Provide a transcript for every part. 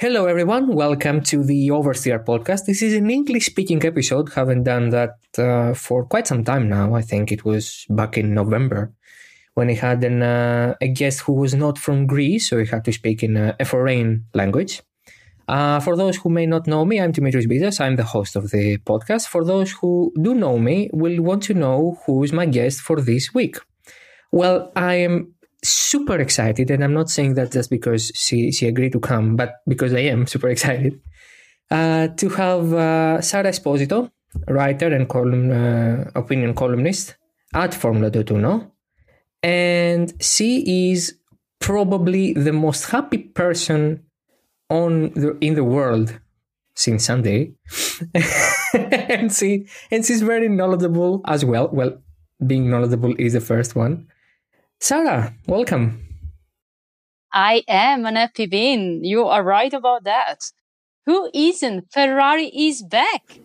Hello, everyone. Welcome to the Oversteer podcast. This is an English speaking episode. Haven't done that uh, for quite some time now. I think it was back in November when I had an, uh, a guest who was not from Greece, so he had to speak in a, a foreign language. Uh, for those who may not know me, I'm Dimitris Bidas. I'm the host of the podcast. For those who do know me, will want to know who is my guest for this week. Well, I am super excited, and I'm not saying that just because she she agreed to come, but because I am super excited uh, to have uh, Sara Esposito, writer and column uh, opinion columnist at Formula 2 and she is probably the most happy person on the, in the world since Sunday, and she and she's very knowledgeable as well. Well, being knowledgeable is the first one. Sara, welcome. I am an happy bean. You are right about that. Who isn't? Ferrari is back.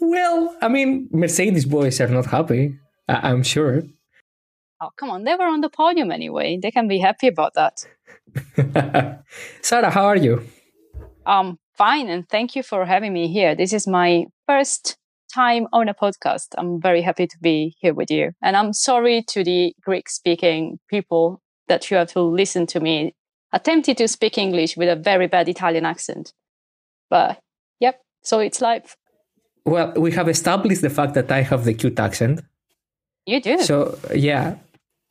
Well, I mean, Mercedes boys are not happy. I- am sure. Oh, come on. They were on the podium anyway. They can be happy about that. Sarah, how are you? Um, fine. And thank you for having me here. This is my first time on a podcast. I'm very happy to be here with you. And I'm sorry to the Greek speaking people that you have to listen to me attempting to speak English with a very bad Italian accent. But yep, so it's life. Well, we have established the fact that I have the cute accent. You do. So, yeah.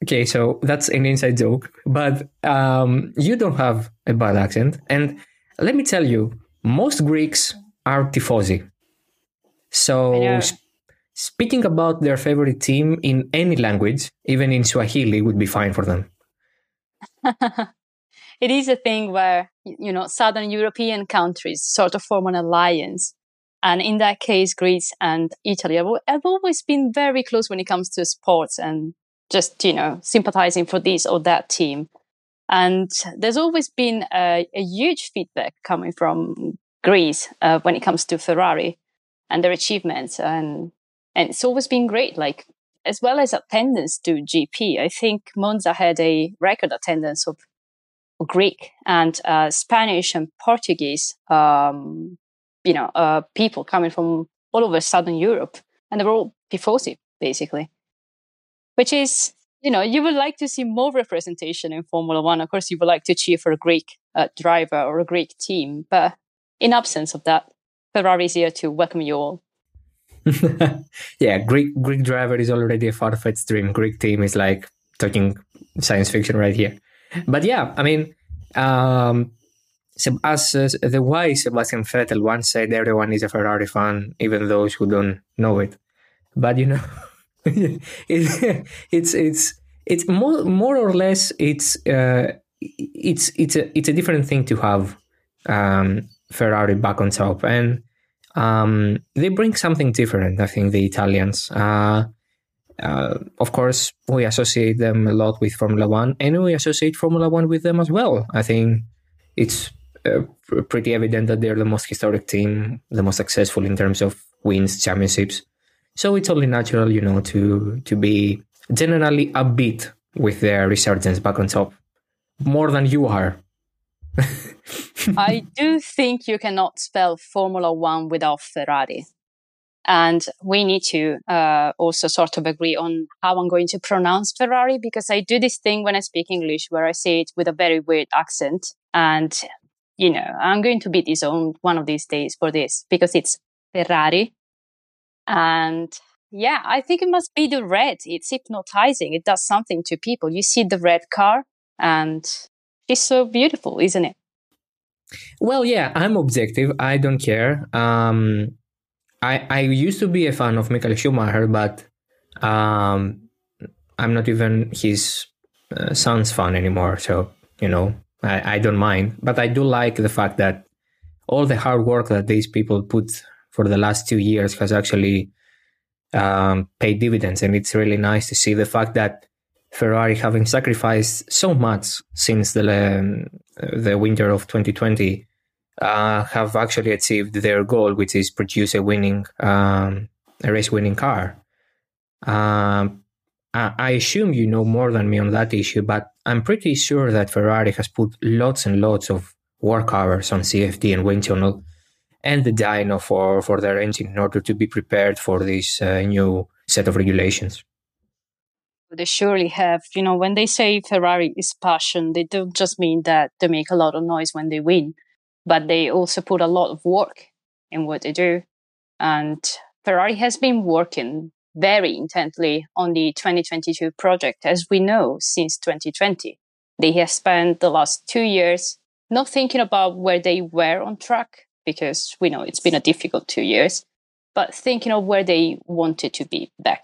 Okay, so that's an inside joke. But um, you don't have a bad accent. And let me tell you, most Greeks are tifosi. So, sp- speaking about their favorite team in any language, even in Swahili, would be fine for them. it is a thing where, you know, Southern European countries sort of form an alliance. And in that case, Greece and Italy have always been very close when it comes to sports and just, you know, sympathizing for this or that team. And there's always been a, a huge feedback coming from Greece uh, when it comes to Ferrari and their achievements. And, and it's always been great. Like, as well as attendance to GP, I think Monza had a record attendance of Greek and uh, Spanish and Portuguese, um, you know, uh, people coming from all over Southern Europe, and they were all tifosi basically, which is, you know, you would like to see more representation in Formula One. Of course, you would like to cheer for a Greek uh, driver or a Greek team, but in absence of that, Ferrari is here to welcome you all. yeah, Greek Greek driver is already a far fetched dream. Greek team is like talking science fiction right here. But yeah, I mean, um, as uh, the wise Sebastian Vettel once said, everyone is a Ferrari fan, even those who don't know it. But you know, it, it's it's it's more more or less it's uh, it's it's a it's a different thing to have um, Ferrari back on top, and um, they bring something different. I think the Italians. Uh, uh, of course, we associate them a lot with Formula One, and we associate Formula One with them as well. I think it's uh, pretty evident that they're the most historic team, the most successful in terms of wins, championships. So it's only natural, you know, to to be generally upbeat with their resurgence back on top, more than you are. I do think you cannot spell Formula One without Ferrari. And we need to uh, also sort of agree on how I'm going to pronounce Ferrari because I do this thing when I speak English where I say it with a very weird accent. And, you know, I'm going to be disowned one of these days for this because it's Ferrari. And yeah, I think it must be the red. It's hypnotizing. It does something to people. You see the red car and it's so beautiful, isn't it? Well, yeah, I'm objective. I don't care. Um, I I used to be a fan of Michael Schumacher, but um, I'm not even his uh, son's fan anymore. So you know, I, I don't mind. But I do like the fact that all the hard work that these people put for the last two years has actually um, paid dividends, and it's really nice to see the fact that Ferrari, having sacrificed so much since the um, the winter of 2020, uh, have actually achieved their goal, which is produce a winning um, a race winning car. Um, I, assume you know more than me on that issue, but I'm pretty sure that Ferrari has put lots and lots of work hours on CFD and wind tunnel, and the dyno for, for their engine in order to be prepared for this uh, new set of regulations. They surely have. You know, when they say Ferrari is passion, they don't just mean that they make a lot of noise when they win, but they also put a lot of work in what they do. And Ferrari has been working very intently on the 2022 project, as we know, since 2020. They have spent the last two years not thinking about where they were on track, because we know it's been a difficult two years, but thinking of where they wanted to be back.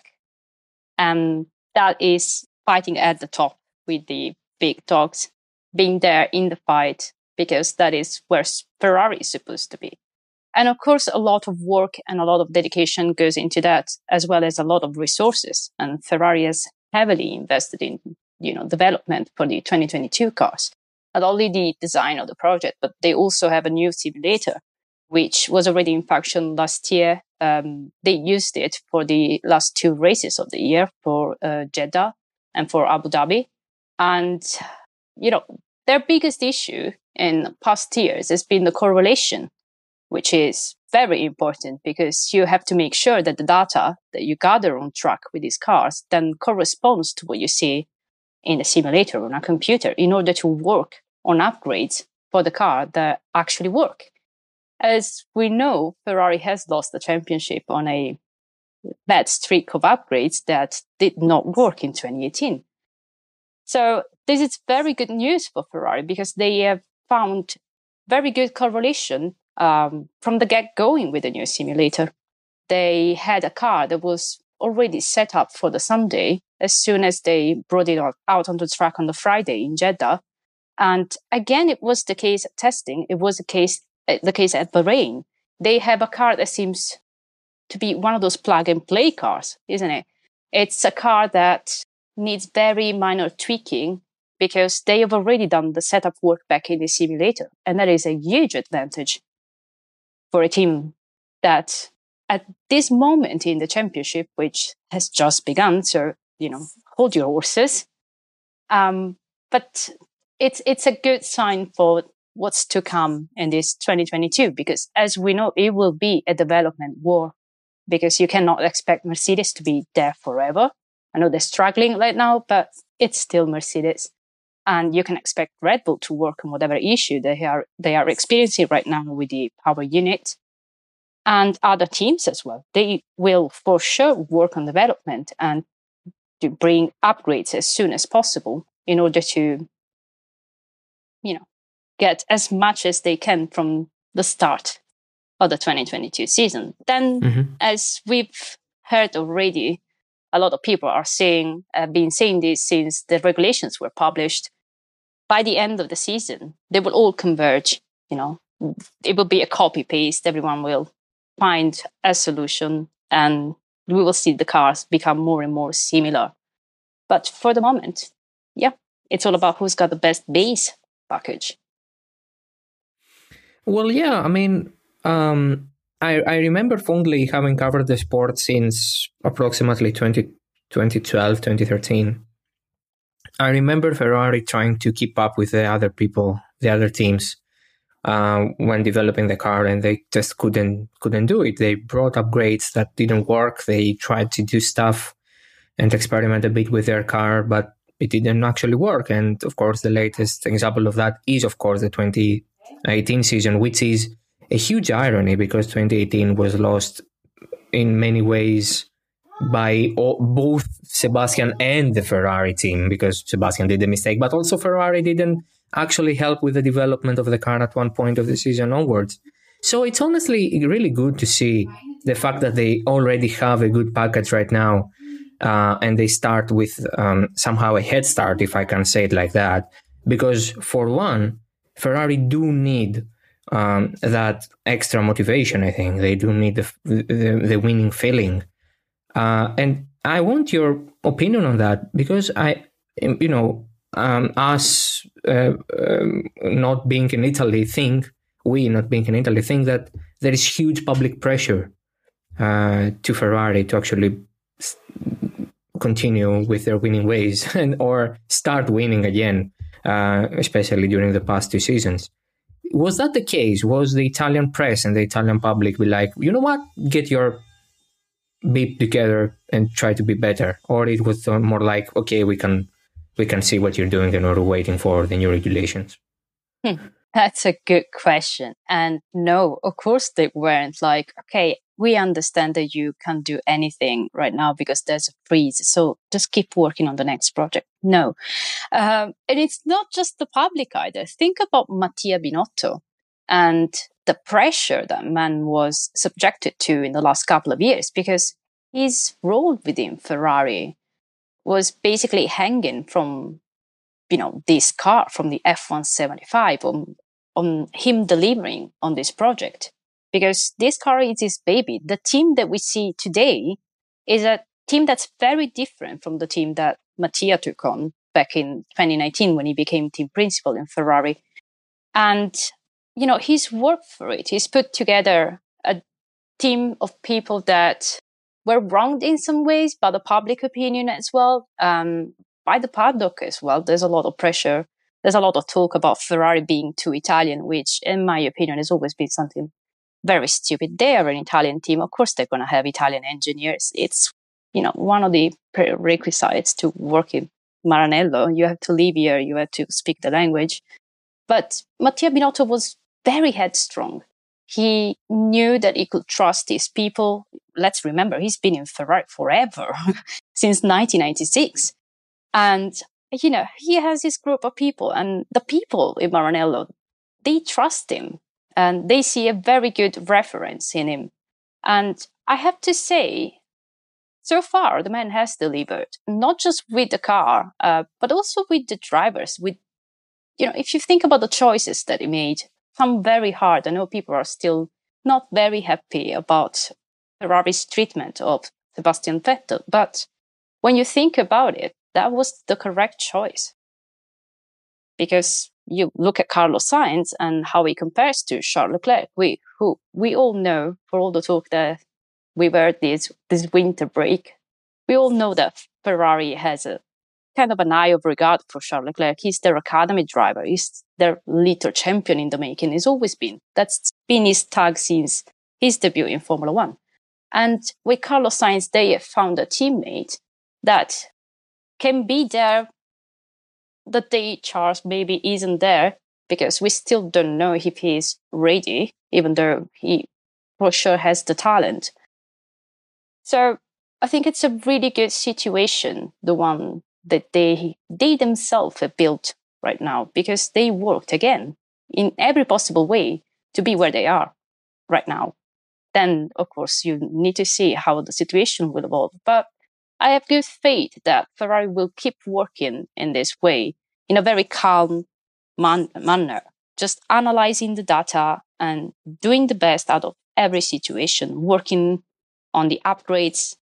And that is fighting at the top with the big dogs, being there in the fight, because that is where Ferrari is supposed to be. And of course, a lot of work and a lot of dedication goes into that, as well as a lot of resources. And Ferrari has heavily invested in, you know, development for the 2022 cars. Not only the design of the project, but they also have a new simulator, which was already in function last year. Um, they used it for the last two races of the year for uh, Jeddah and for Abu Dhabi. And, you know, their biggest issue in past years has been the correlation which is very important because you have to make sure that the data that you gather on track with these cars then corresponds to what you see in the simulator on a computer in order to work on upgrades for the car that actually work. As we know, Ferrari has lost the championship on a bad streak of upgrades that did not work in 2018. So this is very good news for Ferrari because they have found very good correlation um, from the get going with the new simulator. They had a car that was already set up for the Sunday as soon as they brought it out on the track on the Friday in Jeddah. And again, it was the case testing. It was the case, the case at Bahrain. They have a car that seems to be one of those plug and play cars, isn't it? It's a car that needs very minor tweaking because they have already done the setup work back in the simulator. And that is a huge advantage for a team that at this moment in the championship, which has just begun, so you know, hold your horses. Um, but it's it's a good sign for what's to come in this 2022 because as we know, it will be a development war because you cannot expect Mercedes to be there forever. I know they're struggling right now, but it's still Mercedes. And you can expect Red Bull to work on whatever issue they are, they are experiencing right now with the power unit and other teams as well. They will for sure work on development and to bring upgrades as soon as possible in order to, you know, get as much as they can from the start of the 2022 season. Then, mm-hmm. as we've heard already, a lot of people are saying, have been saying this since the regulations were published. By the end of the season, they will all converge. You know, it will be a copy paste. Everyone will find a solution, and we will see the cars become more and more similar. But for the moment, yeah, it's all about who's got the best base package. Well, yeah, I mean, um, I, I remember fondly having covered the sport since approximately 20, 2012, 2013. I remember Ferrari trying to keep up with the other people, the other teams, uh, when developing the car, and they just couldn't couldn't do it. They brought upgrades that didn't work. They tried to do stuff and experiment a bit with their car, but it didn't actually work. And of course, the latest example of that is, of course, the 2018 season, which is a huge irony because 2018 was lost in many ways by all, both Sebastian and the Ferrari team because Sebastian did a mistake, but also Ferrari didn't actually help with the development of the car at one point of the season onwards. So it's honestly really good to see the fact that they already have a good package right now, uh, and they start with um, somehow a head start, if I can say it like that. Because for one, Ferrari do need um, that extra motivation. I think they do need the the, the winning feeling, uh, and I want your opinion on that because I, you know, um, us uh, um, not being in Italy think we not being in Italy think that there is huge public pressure uh, to Ferrari to actually continue with their winning ways and or start winning again, uh, especially during the past two seasons was that the case? Was the Italian press and the Italian public be like, you know what, get your beep together and try to be better, or it was more like, okay, we can we can see what you're doing and we're waiting for the new regulations. Hmm. That's a good question. And no, of course they weren't like, okay, we understand that you can't do anything right now because there's a freeze. So just keep working on the next project. No. Um, and it's not just the public either. Think about Mattia Binotto and the pressure that man was subjected to in the last couple of years because his role within Ferrari was basically hanging from you know this car from the F175 on on him delivering on this project because this car is his baby. The team that we see today is a team that's very different from the team that Mattia took on back in 2019 when he became team principal in Ferrari. And, you know, he's worked for it. He's put together a team of people that were wronged in some ways by the public opinion as well, um, by the paddock as well. There's a lot of pressure. There's a lot of talk about Ferrari being too Italian, which in my opinion has always been something very stupid. They are an Italian team. Of course, they're going to have Italian engineers. It's, you know, one of the prerequisites to work in Maranello. You have to live here. You have to speak the language. But Mattia Binotto was very headstrong. He knew that he could trust his people. Let's remember, he's been in Ferrari forever, since 1996. And, you know, he has his group of people and the people in Maranello, they trust him and they see a very good reference in him. And I have to say, so far the man has delivered, not just with the car, uh, but also with the drivers. With you know, if you think about the choices that he made, some very hard. I know people are still not very happy about Ferrari's treatment of Sebastian Vettel, but when you think about it, that was the correct choice. Because you look at Carlos Sainz and how he compares to Charles Leclerc, we who we all know for all the talk that we were this this winter break, we all know that Ferrari has a kind of an eye of regard for Charles Leclerc. He's their academy driver. He's their little champion in the making. He's always been. That's been his tag since his debut in Formula One. And with Carlos Sainz, they have found a teammate that can be there the day Charles maybe isn't there because we still don't know if he's ready, even though he for sure has the talent. So I think it's a really good situation, the one that they they themselves have built right now, because they worked again in every possible way to be where they are right now. Then of course you need to see how the situation will evolve. But I have good faith that Ferrari will keep working in this way in a very calm man- manner, just analyzing the data and doing the best out of every situation, working on the upgrades,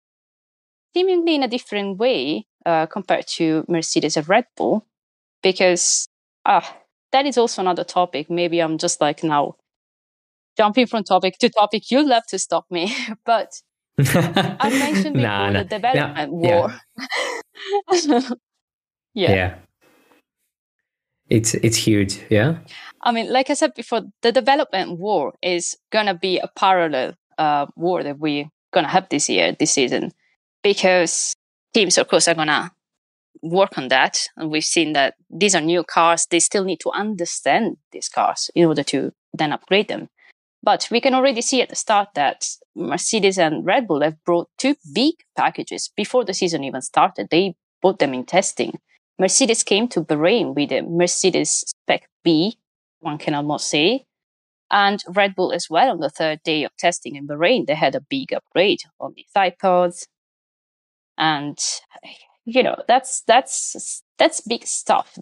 seemingly in a different way uh, compared to Mercedes and Red Bull, because uh, that is also another topic. Maybe I'm just like now jumping from topic to topic. You'll have to stop me, but I mentioned before nah, nah. the development war. Yeah. yeah. yeah. It's it's huge, yeah. I mean, like I said before, the development war is gonna be a parallel uh, war that we're gonna have this year, this season, because teams, of course, are gonna work on that. And we've seen that these are new cars; they still need to understand these cars in order to then upgrade them. But we can already see at the start that Mercedes and Red Bull have brought two big packages before the season even started. They bought them in testing. Mercedes came to Bahrain with a Mercedes Spec B, one can almost say, and Red Bull as well on the third day of testing in Bahrain. They had a big upgrade on the sidepods. And, you know, that's, that's, that's big stuff.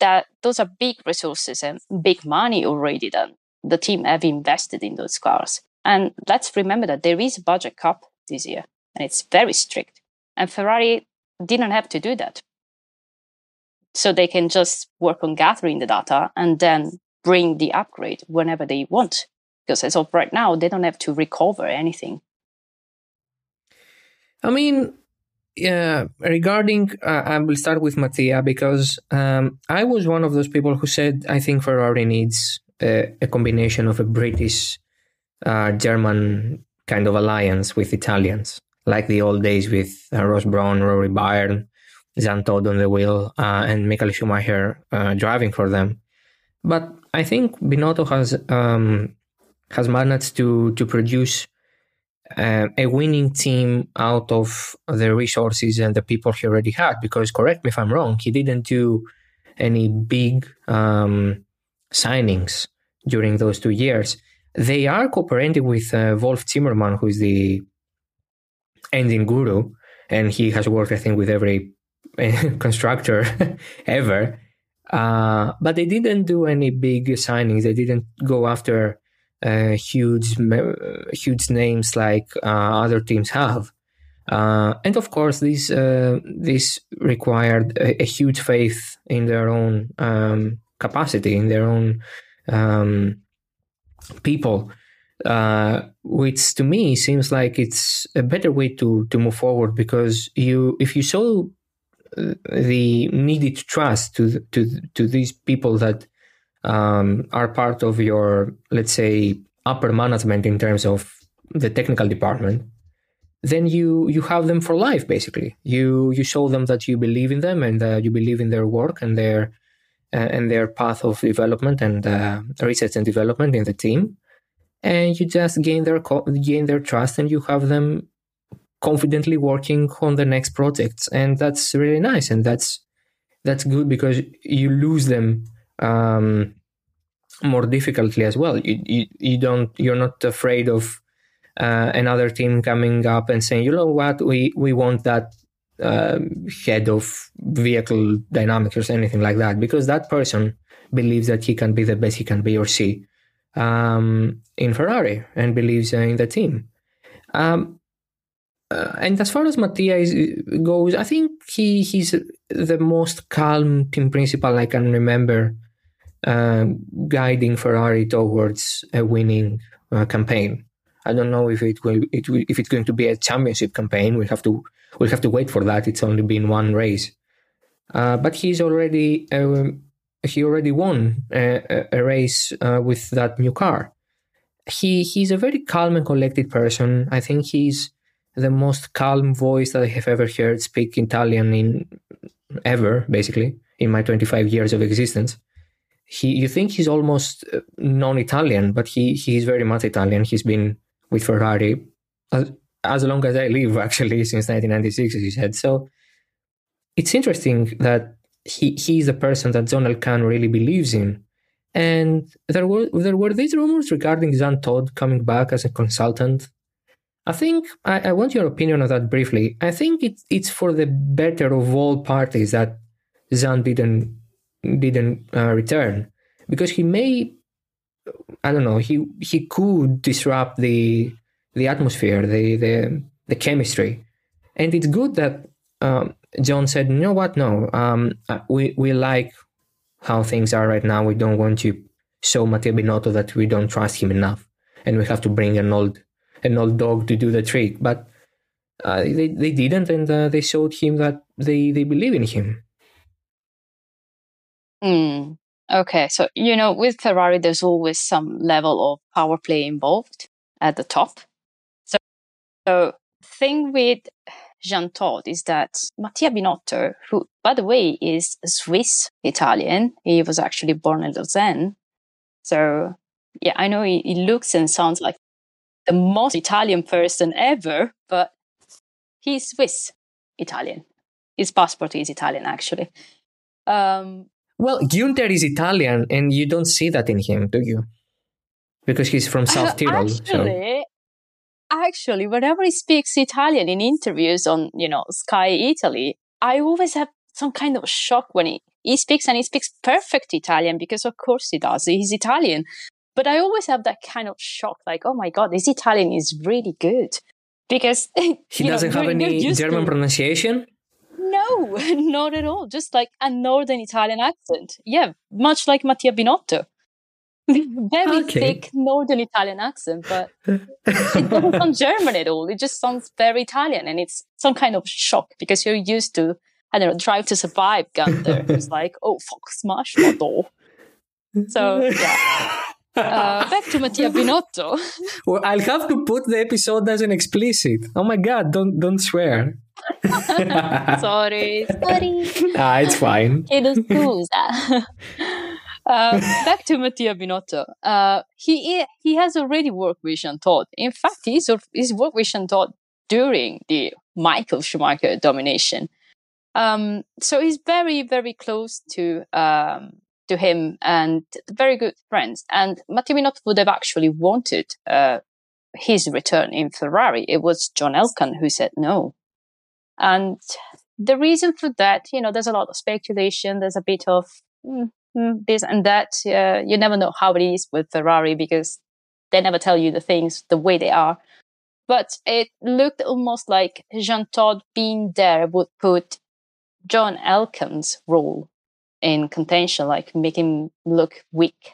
That those are big resources and big money already done the team have invested in those cars. And let's remember that there is a budget cap this year and it's very strict. And Ferrari didn't have to do that. So they can just work on gathering the data and then bring the upgrade whenever they want. Because as of right now, they don't have to recover anything. I mean, yeah, regarding, uh, I will start with Mattia because um, I was one of those people who said I think Ferrari needs a, a combination of a British uh, German kind of alliance with Italians, like the old days with uh, Ross Brawn, Rory Byrne, Jean Todt on the wheel, uh, and Michael Schumacher uh, driving for them. But I think Binotto has um, has managed to to produce uh, a winning team out of the resources and the people he already had. Because correct me if I'm wrong, he didn't do any big um, signings during those two years. They are cooperating with uh, Wolf Zimmermann, who is the engine guru, and he has worked, I think, with every constructor ever. Uh, but they didn't do any big signings. They didn't go after uh, huge, huge names like uh, other teams have. Uh, and of course, this uh, this required a, a, huge faith in their own um, capacity, in their own um, people, uh, which to me seems like it's a better way to to move forward because you if you show uh, the needed trust to to to these people that um, are part of your let's say upper management in terms of the technical department then you you have them for life basically. You you show them that you believe in them and uh, you believe in their work and their uh, and their path of development and uh, research and development in the team. And you just gain their gain their trust and you have them confidently working on the next projects and that's really nice and that's that's good because you lose them um, more difficultly as well you, you you don't you're not afraid of uh, another team coming up and saying you know what we we want that uh, head of vehicle dynamics or anything like that because that person believes that he can be the best he can be or she um, in Ferrari and believes in the team. Um, uh, and as far as Mattia is, goes, I think he he's the most calm team principal I can remember uh, guiding Ferrari towards a winning uh, campaign. I don't know if it will, it will, if it's going to be a championship campaign. We'll have to we'll have to wait for that. It's only been one race, uh, but he's already um, he already won a, a race uh, with that new car. He he's a very calm and collected person. I think he's the most calm voice that I have ever heard speak Italian in ever, basically, in my 25 years of existence. He, you think he's almost uh, non-Italian, but he he's very much Italian. He's been with Ferrari as, as long as I live, actually, since 1996, as you said. So it's interesting that he he's a person that John Elkann really believes in. And there were there were these rumors regarding Jean Todt coming back as a consultant. I think I, I want your opinion on that briefly. I think it's it's for the better of all parties that Jean didn't didn't uh, return because he may I don't know he he could disrupt the the atmosphere the the the chemistry and it's good that um, John said, "You know what? No, um, uh, we we like how things are right now. We don't want to show Mattia Binotto that we don't trust him enough, and we have to bring an old an old dog to do the trick." But uh, they they didn't, and uh, they showed him that they they believe in him. Mm. Okay, so you know, with Ferrari, there's always some level of power play involved at the top. So, so thing with Jean Todt is that Mattia Binotto, who, by the way, is Swiss Italian, he was actually born in Lausanne. So, yeah, I know he, he looks and sounds like the most Italian person ever, but he's Swiss Italian. His passport is Italian, actually. Um, well, Günther is Italian, and you don't see that in him, do you? Because he's from South Tyrol. Actually, so actually, whenever he speaks Italian in interviews on, you know, Sky Italy, I always have some kind of shock when he, he speaks and he speaks perfect Italian because of course he does. He's Italian. But I always have that kind of shock, like, oh my God, this Italian is really good. Because he doesn't know, have any German to... pronunciation? No, not at all. Just like a northern Italian accent. Yeah, much like Mattia Binotto. very okay. thick northern Italian accent, but it doesn't sound German at all. It just sounds very Italian, and it's some kind of shock because you're used to I don't know Drive to Survive Gunther. it's like, oh fuck, smash my door. So yeah. Uh, back to Mattia Binotto. well, I'll have to put the episode as an explicit. Oh my god! Don't don't swear. sorry, sorry. Ah, it's fine. Chiedo scusa. Uh, back to Mattia Binotto. Uh, he he has already worked with Jean Todt. In fact, he's he's worked with Jean Todt during the Michael Schumacher domination. Um, so he's very very close to um, to him and very good friends. And Mattia Binotto would have actually wanted uh, his return in Ferrari. It was John Elkann who said no. And the reason for that, you know, there's a lot of speculation. There's a bit of mm, mm, this and that. Uh, you never know how it is with Ferrari because they never tell you the things the way they are. But it looked almost like Jean Todt being there would put John Elkann's role in contention, like make him look weak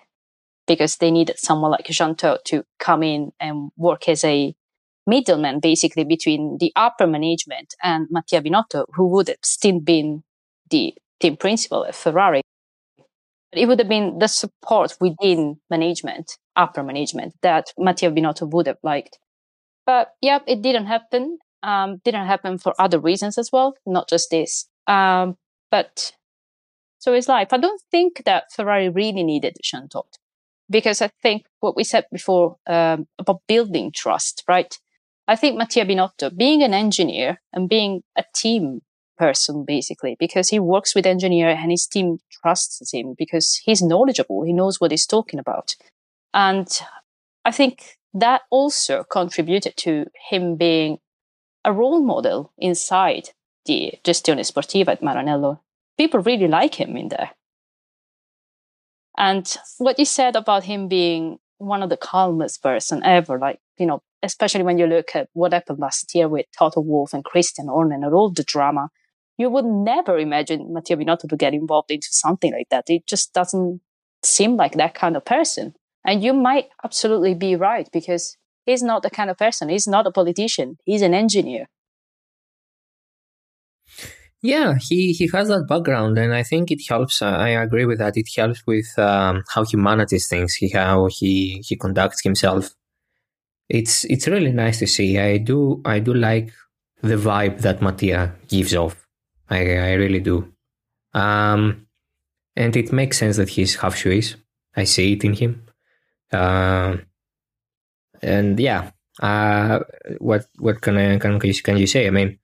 because they needed someone like Jean to come in and work as a middleman basically between the upper management and Mattia Binotto, who would have still been the team principal at Ferrari. It would have been the support within management, upper management, that Mattia Binotto would have liked. But yeah, it didn't happen. Um, didn't happen for other reasons as well, not just this. Um, but so it's life. I don't think that Ferrari really needed Jean Todt because I think what we said before um, about building trust, right? I think Mattia Binotto, being an engineer and being a team person, basically, because he works with engineer and his team trusts him because he's knowledgeable. He knows what he's talking about. And I think that also contributed to him being a role model inside the Gestione Sportiva at Maranello. People really like him in there. And what you said about him being one of the calmest person ever, like, you know, especially when you look at what happened last year with Toto Wolff and Christian Horner and all the drama, you would never imagine Mattia Binotto to get involved into something like that. It just doesn't seem like that kind of person. And you might absolutely be right because he's not the kind of person. He's not a politician. He's an engineer. Yeah, he, he has that background, and I think it helps. Uh, I agree with that. It helps with um, how he manages things, he, how he, he conducts himself. It's it's really nice to see. I do I do like the vibe that Mattia gives off. I I really do. Um, and it makes sense that he's half Swiss. I see it in him. Uh, and yeah, uh, what what can I, can can you say? I mean,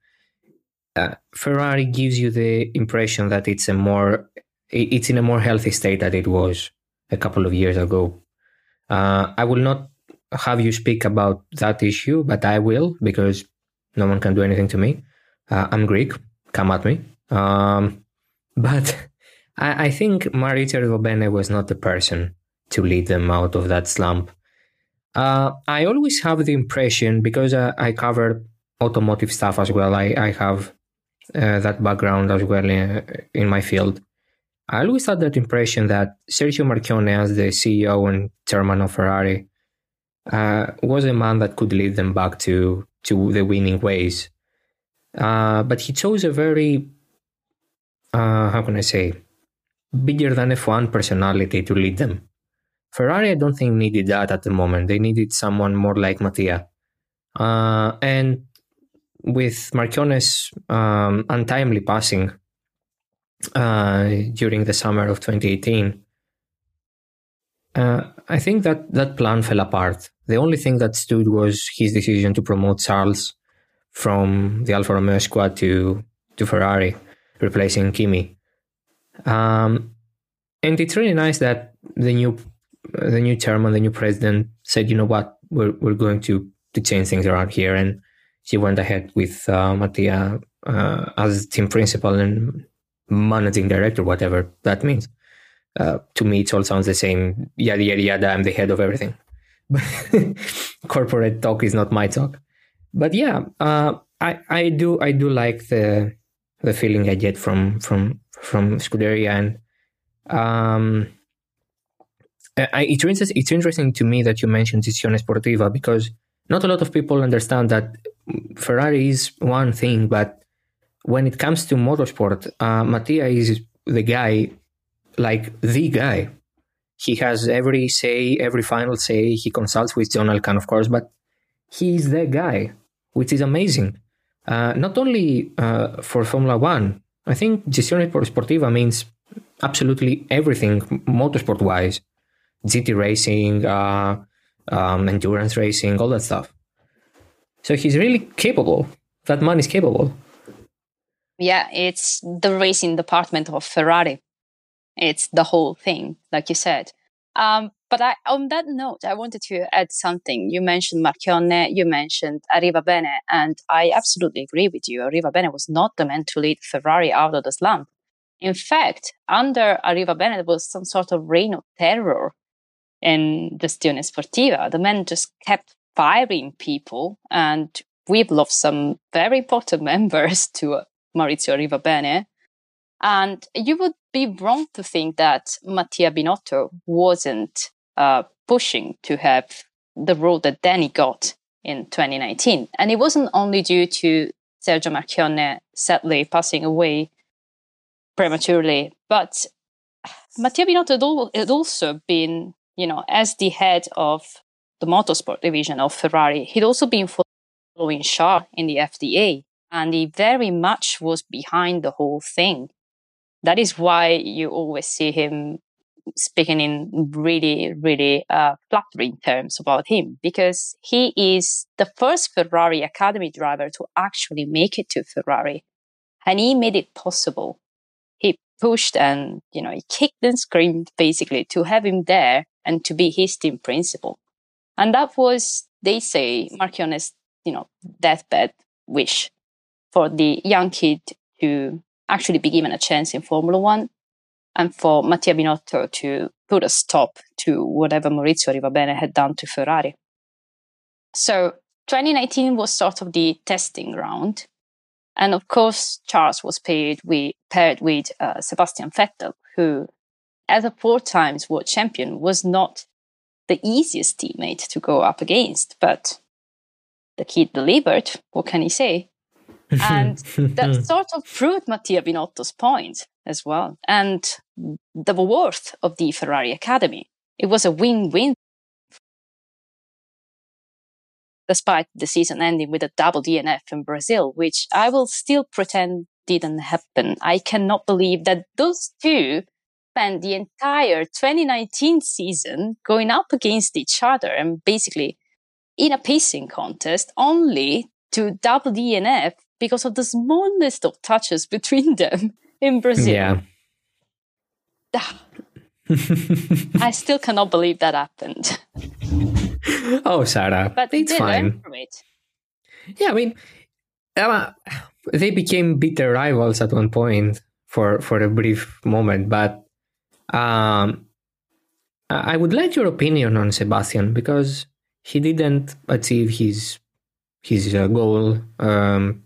uh, Ferrari gives you the impression that it's a more it's in a more healthy state than it was a couple of years ago. Uh, I will not have you speak about that issue, but I will because no one can do anything to me. Uh, I'm Greek. Come at me. Um, but I, I think Arrivabene was not the person to lead them out of that slump. Uh, I always have the impression because uh, I cover automotive stuff as well. I, I have uh, that background as well in, uh, in, my field. I always had that impression that Sergio Marchionne, as the CEO and chairman of Ferrari, uh, was a man that could lead them back to to the winning ways. Uh, but he chose a very, uh, how can I say, bigger than F1 personality to lead them. Ferrari, I don't think needed that at the moment. They needed someone more like Mattia. Uh, and with Marchionne's um, untimely passing uh, during the summer of 2018, uh, I think that that plan fell apart. The only thing that stood was his decision to promote Charles from the Alfa Romeo squad to to Ferrari, replacing Kimi. Um, and it's really nice that the new the new chairman, the new president, said, you know what, we're we're going to to change things around here, and he went ahead with uh, Mattia uh, as team principal and managing director, whatever that means. Uh, to me, it all sounds the same. Yada yada yada. I'm the head of everything. Corporate talk is not my talk. But yeah, uh, I I do I do like the the feeling I get from from from Scuderia and um, I, it's, it's interesting to me that you mentioned Gestione Sportiva because not a lot of people understand that Ferrari is one thing, but when it comes to motorsport, uh, Mattia is the guy, like the guy. He has every say, every final say. He consults with John Elkann, of course, but he is the guy, which is amazing. Uh, not only uh, for Formula One, I think Gestione Sportiva means absolutely everything motorsport wise GT racing, uh, um, endurance racing, all that stuff. So he's really capable. That man is capable. Yeah, it's the racing department of Ferrari. It's the whole thing, like you said. Um, but I, on that note, I wanted to add something. You mentioned Marchionne, you mentioned Arrivabene, and I absolutely agree with you. Arrivabene was not the man to lead Ferrari out of the slump. In fact, under Arrivabene, there was some sort of reign of terror in Gestione Sportiva. The man just kept firing people, and we've lost some very important members to Maurizio Arrivabene. And you would be wrong to think that Mattia Binotto wasn't uh, pushing to have the role that Danny got in 2019. And it wasn't only due to Sergio Marchionne sadly passing away prematurely, but Mattia Binotto had also been, you know, as the head of the motorsport division of Ferrari, he'd also been following Charles in the FDA, and he very much was behind the whole thing that is why you always see him speaking in really, really uh, flattering terms about him because he is the first Ferrari Academy driver to actually make it to Ferrari. And he made it possible. He pushed and, you know, he kicked and screamed basically to have him there and to be his team principal. And that was, they say, Marchionne's, you know, deathbed wish for the young kid to actually be given a chance in Formula One and for Mattia Binotto to put a stop to whatever Maurizio Arrivabene had done to Ferrari. So 2019 was sort of the testing ground. And of course, Charles was paired with, paired with uh, Sebastian Vettel, who, as a four times world champion, was not the easiest teammate to go up against. But the kid delivered. What can he say? and that sort of proved Mattia Binotto's point as well, and the worth of the Ferrari Academy. It was a win-win, despite the season ending with a double DNF in Brazil, which I will still pretend didn't happen. I cannot believe that those two spent the entire 2019 season going up against each other and basically in a pacing contest only to double DNF because of the smallest of touches between them in Brazil. Yeah. I still cannot believe that happened. oh, Sarah, but it's fine. It. Yeah, I mean, uh, they became bitter rivals at one point for for a brief moment, but um, I would like your opinion on Sebastian because he didn't achieve his his uh, goal um,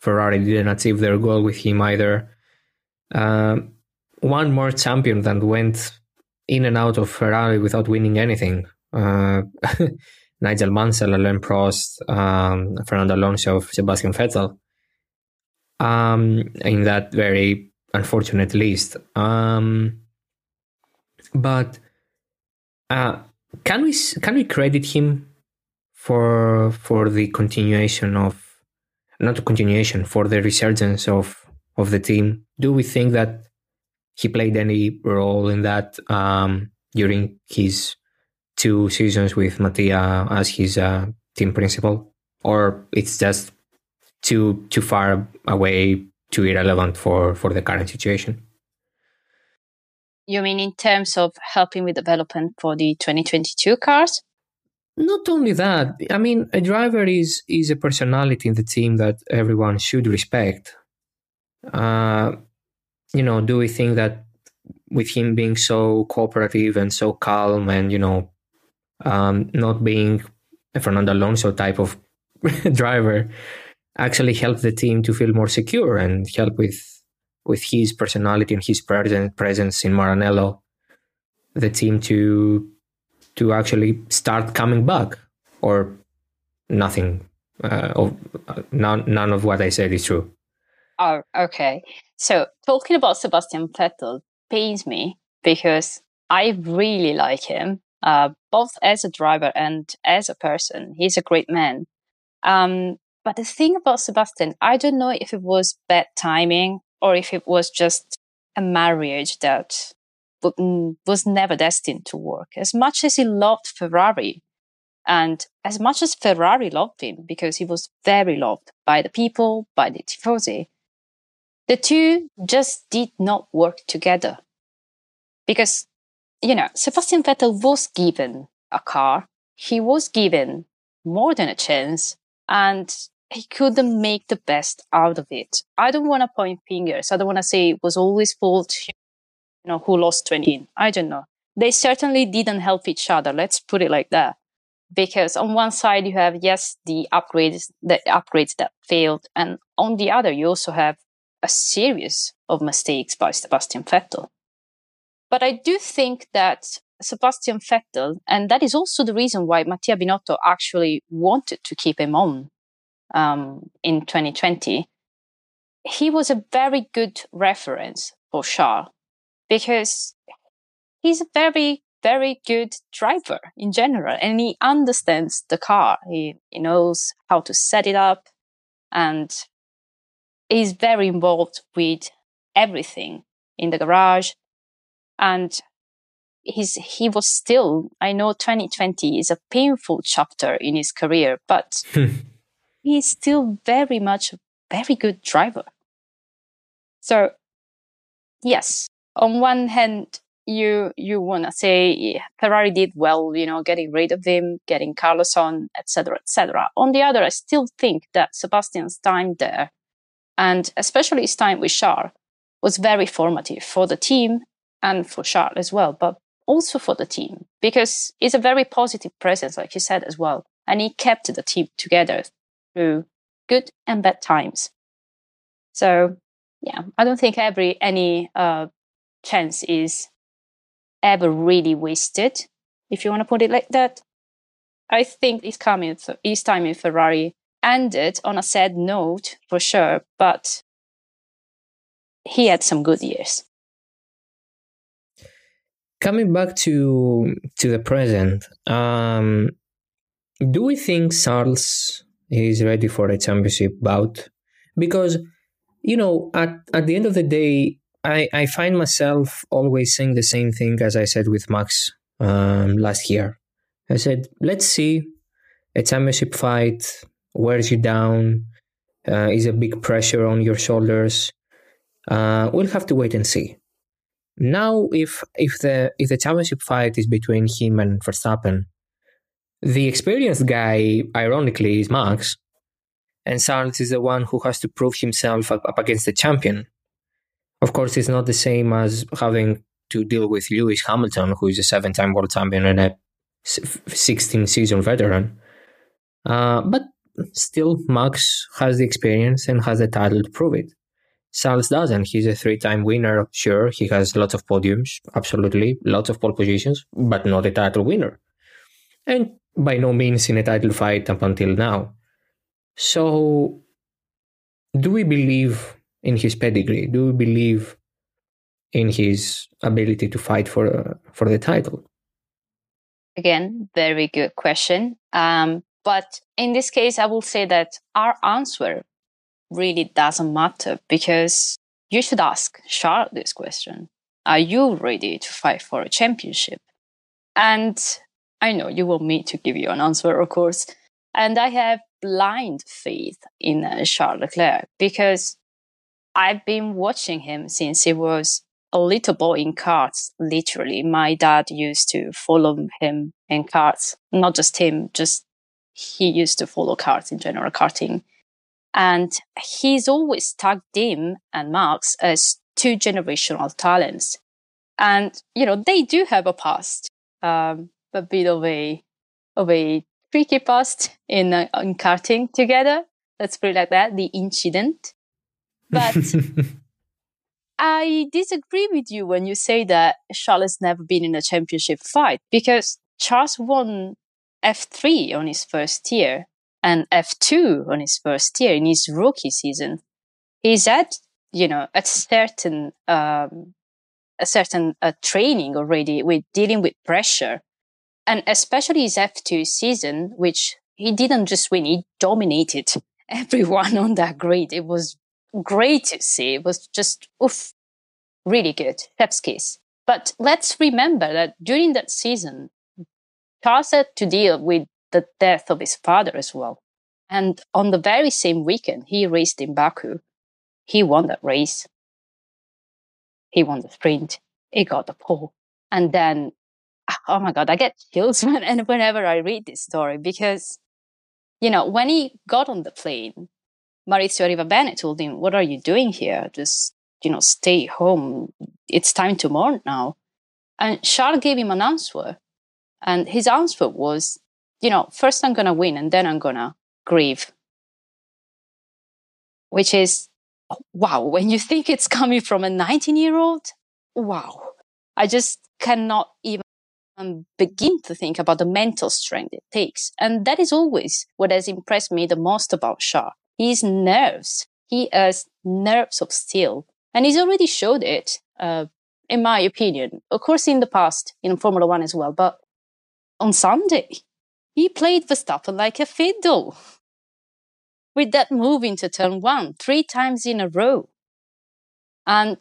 Ferrari didn't achieve their goal with him either. Uh, one more champion that went in and out of Ferrari without winning anything. Uh, Nigel Mansell, Alain Prost, um, Fernando Alonso, Sebastian Vettel. Um, in that very unfortunate list. Um, but uh, can we can we credit him for for the continuation of not a continuation for the resurgence of of the team. Do we think that he played any role in that um, during his two seasons with Mattia as his uh, team principal, or it's just too too far away, too irrelevant for for the current situation? You mean in terms of helping with development for the 2022 cars? Not only that, I mean, a driver is is a personality in the team that everyone should respect. Uh, you know, do we think that with him being so cooperative and so calm and you know, um, not being a Fernando Alonso type of driver, actually help the team to feel more secure and help with with his personality and his presence in Maranello, the team to to actually start coming back or nothing uh, of, uh, none, none of what i said is true oh okay so talking about sebastian vettel pains me because I really like him, uh, both as a driver and as a person. He's a great man. Um, but the thing about Sebastian, I don't know if it was bad timing or if it was just a marriage that was never destined to work. As much as he loved Ferrari, and as much as Ferrari loved him, because he was very loved by the people, by the tifosi, the two just did not work together. Because, you know, Sebastian Vettel was given a car, he was given more than a chance, and he couldn't make the best out of it. I don't want to point fingers. I don't want to say it was always fault, you know, who lost 20. I don't know. They certainly didn't help each other. Let's put it like that. Because on one side you have, yes, the upgrades, the upgrades that failed. And on the other, you also have a series of mistakes by Sebastian Vettel. But I do think that Sebastian Vettel, and that is also the reason why Mattia Binotto actually wanted to keep him on um, in 2020, he was a very good reference for Charles because he's a very, very good driver in general and he understands the car. He, he knows how to set it up and he's very involved with everything in the garage. And he's, he was still, I know 2020 is a painful chapter in his career, but he's still very much a very good driver. So, yes, on one hand, you you want to say Ferrari did well, you know, getting rid of him, getting Carlos on, etc., etc. On the other, I still think that Sebastian's time there, and especially his time with Charles, was very formative for the team and for Charles as well, but also for the team because he's a very positive presence, like you said as well, and he kept the team together through good and bad times. So yeah, I don't think every any uh, chance is ever really wasted, if you want to put it like that. I think his coming his time in Ferrari ended on a sad note for sure, but he had some good years. Coming back to to the present, um, do we think Charles is ready for a championship bout because you know at, at the end of the day I, I find myself always saying the same thing as I said with Max um, last year. I said, let's see, a championship fight wears you down, uh, is a big pressure on your shoulders. Uh, we'll have to wait and see. Now, if if the if the championship fight is between him and Verstappen, the experienced guy, ironically, is Max, and Charles is the one who has to prove himself up, against the champion. Of course, it's not the same as having to deal with Lewis Hamilton, who is a seven time world champion and a 16 season veteran. Uh, but still, Max has the experience and has the title to prove it. Charles doesn't. He's a three time winner, sure. He has lots of podiums, absolutely, lots of pole positions, but not a title winner. And by no means in a title fight up until now. So, do we believe in his pedigree? Do we believe in his ability to fight for uh, for the title? Again, very good question. Um, but in this case, I will say that our answer really doesn't matter because you should ask Charles this question: Are you ready to fight for a championship? And I know you want me to give you an answer, of course. And I have blind faith in uh, Charles Leclerc because I've been watching him since he was a little boy in karts, literally. My dad used to follow him in karts, not just him, just he used to follow karts in general, karting. And he's always tagged him and Max as two generational talents. And, you know, they do have a past. Um, a bit of a of a tricky past in uh, in karting together. Let's put it like that. The incident, but. I disagree with you when you say that Charles never been in a championship fight because Charles won F3 on his first year and F2 on his first year in his rookie season. He's at, you know, at certain um, a certain uh, training already with dealing with pressure. And especially his F2 season, which he didn't just win, he dominated everyone on that grid. It was great to see. It was just, oof, really good. Chef's kiss. But let's remember that during that season, Charles had to deal with the death of his father as well. And on the very same weekend, he raced in Baku. He won that race. He won the sprint. He got the pole. And then, oh my God, I get chills when, and whenever I read this story because, you know, when he got on the plane, Maurizio Arrivabene told him, What are you doing here? Just, you know, stay home. It's time to mourn now. And Charles gave him an answer. And his answer was, you know, first I'm to win and then I'm to grieve. Which is, wow, when you think it's coming from a 19 year old, wow. I just cannot even begin to think about the mental strength it takes. And that is always what has impressed me the most about Shah. His nerves. He has nerves of steel. And he's already showed it, uh, in my opinion. Of course, in the past, in Formula One as well. But on Sunday, he played Verstappen like a fiddle with that move into turn one three times in a row. And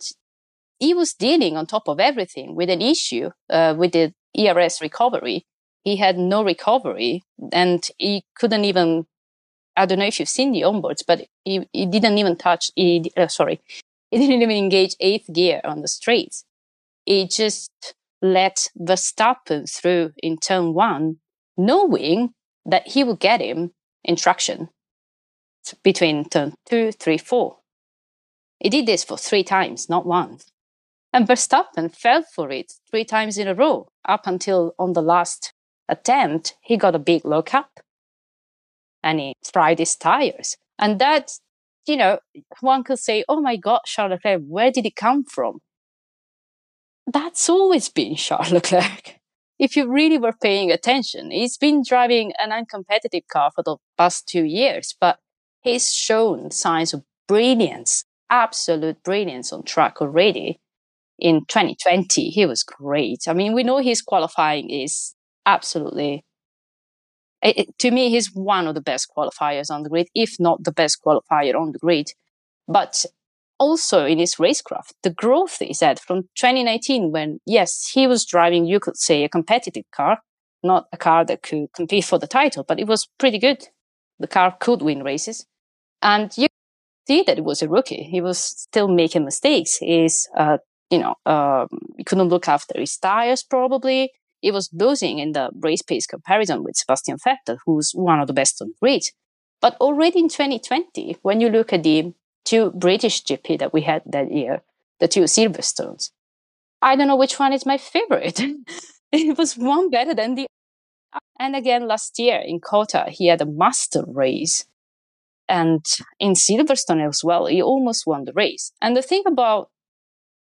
he was dealing on top of everything with an issue uh, with the ERS recovery. He had no recovery and he couldn't even, I don't know if you've seen the onboards, but he, he didn't even touch, he, uh, sorry, he didn't even engage eighth gear on the straights. He just let Verstappen through in turn one, knowing that he would get him in traction between turn two, three, four. He did this for three times, not once. And Verstappen fell for it three times in a row, up until on the last attempt, he got a big lock up and he fried his tires. And that, you know, one could say, oh my God, Charles Leclerc, where did it come from? That's always been Charles Leclerc. If you really were paying attention, he's been driving an uncompetitive car for the past two years, but he's shown signs of brilliance, absolute brilliance on track already. In 2020, he was great. I mean, we know his qualifying is absolutely, it, it, to me, he's one of the best qualifiers on the grid, if not the best qualifier on the grid. But also in his racecraft, the growth is had from 2019 when, yes, he was driving, you could say, a competitive car, not a car that could compete for the title, but it was pretty good. The car could win races. And you see that it was a rookie. He was still making mistakes. He's, uh, you know, um, he couldn't look after his tires probably. He was losing in the race pace comparison with Sebastian Vettel, who's one of the best on the grid. But already in 2020, when you look at the two British GP that we had that year, the two Silverstones, I don't know which one is my favorite. it was one better than the other. and again last year in COTA, he had a master race and in Silverstone as well, he almost won the race. And the thing about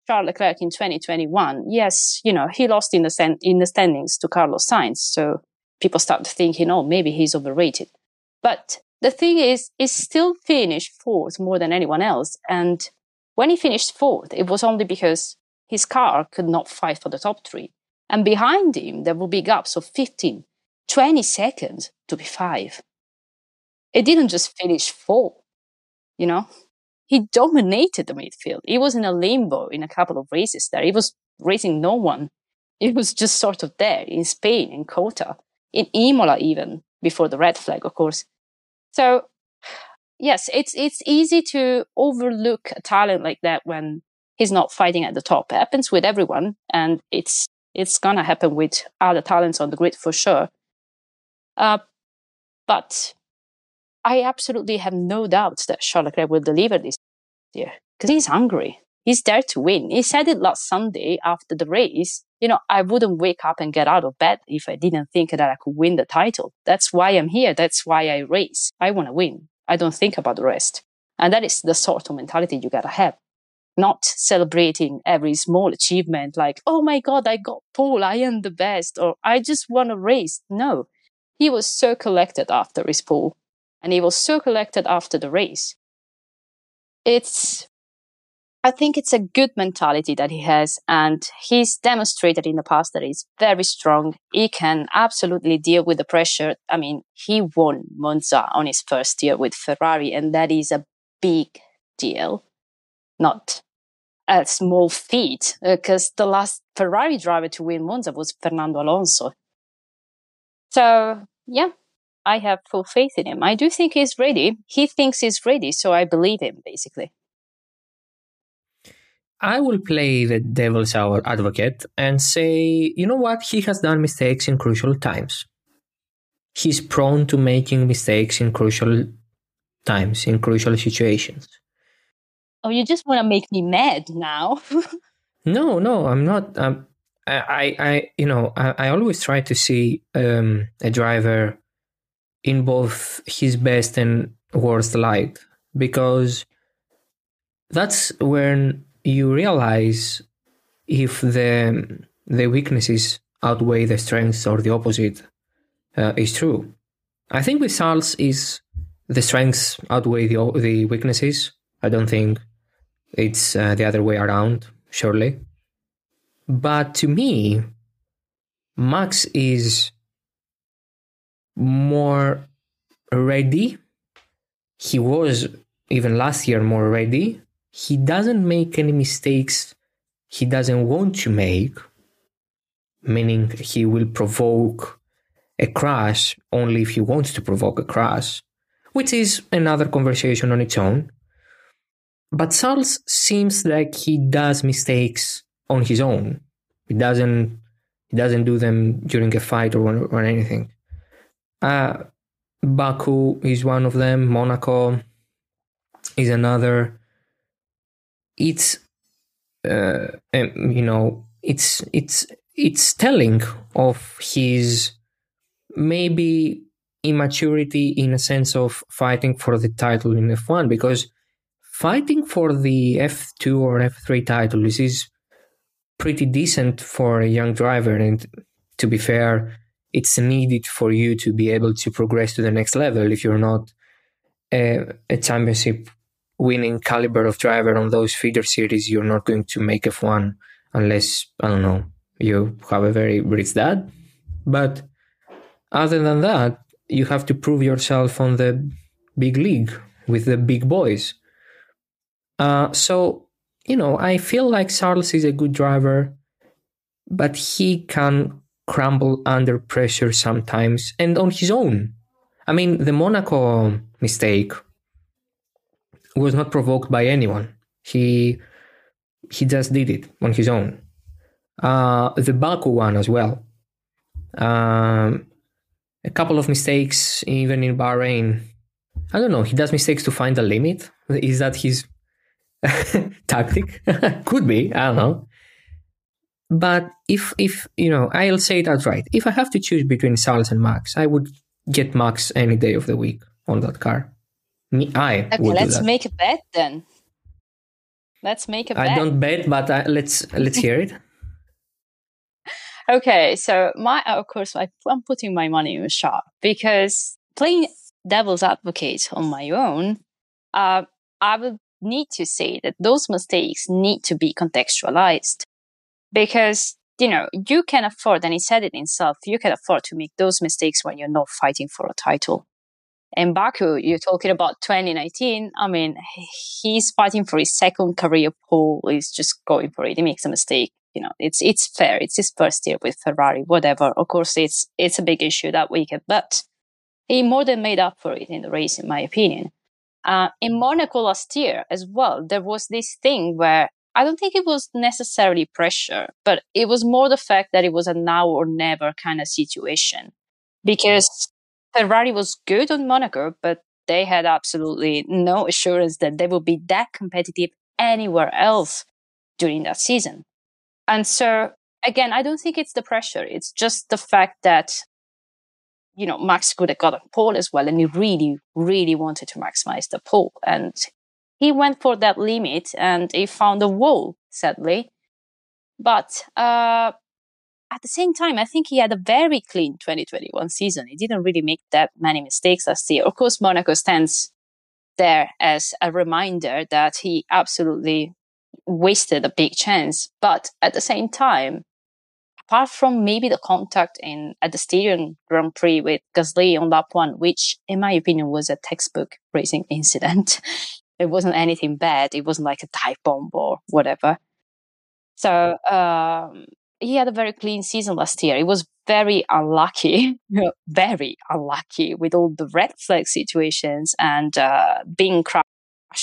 Charles Leclerc in 2021, yes, you know, he lost in the, stand- in the standings to Carlos Sainz. So people start thinking, oh, maybe he's overrated. But the thing is, he still finished fourth more than anyone else. And when he finished fourth, it was only because his car could not fight for the top three. And behind him, there will be gaps of 15, 20 seconds to be five it didn't just finish fourth, you know. He dominated the midfield. He was in a limbo in a couple of races there. He was racing no one. It was just sort of there in Spain, in COTA, in Imola even, before the red flag, of course. So yes, it's it's easy to overlook a talent like that when he's not fighting at the top. It happens with everyone, and it's it's gonna happen with other talents on the grid for sure. Uh, but I absolutely have no doubts that Charles Leclerc will deliver this year because he's hungry. He's there to win. He said it last Sunday after the race. You know, I wouldn't wake up and get out of bed if I didn't think that I could win the title. That's why I'm here. That's why I race. I want to win. I don't think about the rest. And that is the sort of mentality you gotta have. Not celebrating every small achievement like, oh my God, I got pole. I am the best. Or I just won a race. No. He was so collected after his pole and he was so collected after the race. It's I think it's a good mentality that he has, and he's demonstrated in the past that he's very strong. He can absolutely deal with the pressure. I mean, he won Monza on his first year with Ferrari, and that is a big deal, not a small feat, because uh, the last Ferrari driver to win Monza was Fernando Alonso. So, yeah, I have full faith in him. I do think he's ready. He thinks he's ready, so I believe him, basically. I will play the devil's advocate and say, you know what? He has done mistakes in crucial times. He's prone to making mistakes in crucial times, in crucial situations. Oh, you just want to make me mad now? no, no, I'm not. Um, I, I, you know, I, I always try to see um, a driver in both his best and worst light because that's when you realize if the the weaknesses outweigh the strengths or the opposite uh, is true. I think with Charles is the strengths outweigh the the weaknesses. I don't think it's uh, the other way around. Surely, but to me, Max is more ready. He was even last year more ready he doesn't make any mistakes he doesn't want to make, meaning he will provoke a crash only if he wants to provoke a crash, which is another conversation on its own. But Charles seems like he does mistakes on his own. He doesn't he doesn't do them during a fight or, or anything. Uh, Baku is one of them. Monaco is another it's uh, you know it's it's it's telling of his maybe immaturity in a sense of fighting for the title in F1 because fighting for the F2 or F3 title is, is pretty decent for a young driver and to be fair it's needed for you to be able to progress to the next level if you're not a, a championship winning caliber of driver on those feeder series, you're not going to make F1 unless, I don't know, you have a very rich dad. But other than that, you have to prove yourself on the big league with the big boys. Uh, so, you know, I feel like Charles is a good driver, but he can crumble under pressure sometimes and on his own. I mean, the Monaco mistake was not provoked by anyone. He he just did it on his own. Uh, the Baku one as well. Um, a couple of mistakes, even in Bahrain. I don't know. He does mistakes to find the limit. Is that his tactic? Could be. I don't know. But if if you know, I'll say it outright. If I have to choose between Charles and Max, I would get Max any day of the week on that car. Me, I. Okay, let's make a bet then. Let's make a bet. I don't bet, but I, let's let's hear it. okay, so my of course I, I'm putting my money in a shot because playing devil's advocate on my own, uh, I would need to say that those mistakes need to be contextualized because you know you can afford, and he said it himself, you can afford to make those mistakes when you're not fighting for a title. And Baku, you're talking about 2019. I mean, he's fighting for his second career pole. He's just going for it. He makes a mistake. You know, it's it's fair. It's his first year with Ferrari. Whatever. Of course, it's it's a big issue that weekend, but he more than made up for it in the race, in my opinion. Uh, in Monaco last year as well, there was this thing where I don't think it was necessarily pressure, but it was more the fact that it was a now or never kind of situation because Ferrari was good on Monaco, but they had absolutely no assurance that they would be that competitive anywhere else during that season. And so, again, I don't think it's the pressure. It's just the fact that, you know, Max could have got a pole as well. And he really, really wanted to maximize the pole. And he went for that limit and he found a wall, sadly. But uh, at the same time, I think he had a very clean 2021 season. He didn't really make that many mistakes last year. Of course, Monaco stands there as a reminder that he absolutely wasted a big chance. But at the same time, apart from maybe the contact in at the Styrian Grand Prix with Gasly on lap one, which in my opinion was a textbook racing incident. it wasn't anything bad. It wasn't like a dive bomb or whatever. So um, he had a very clean season last year. He was very unlucky, very unlucky with all the red flag situations and uh, being crashed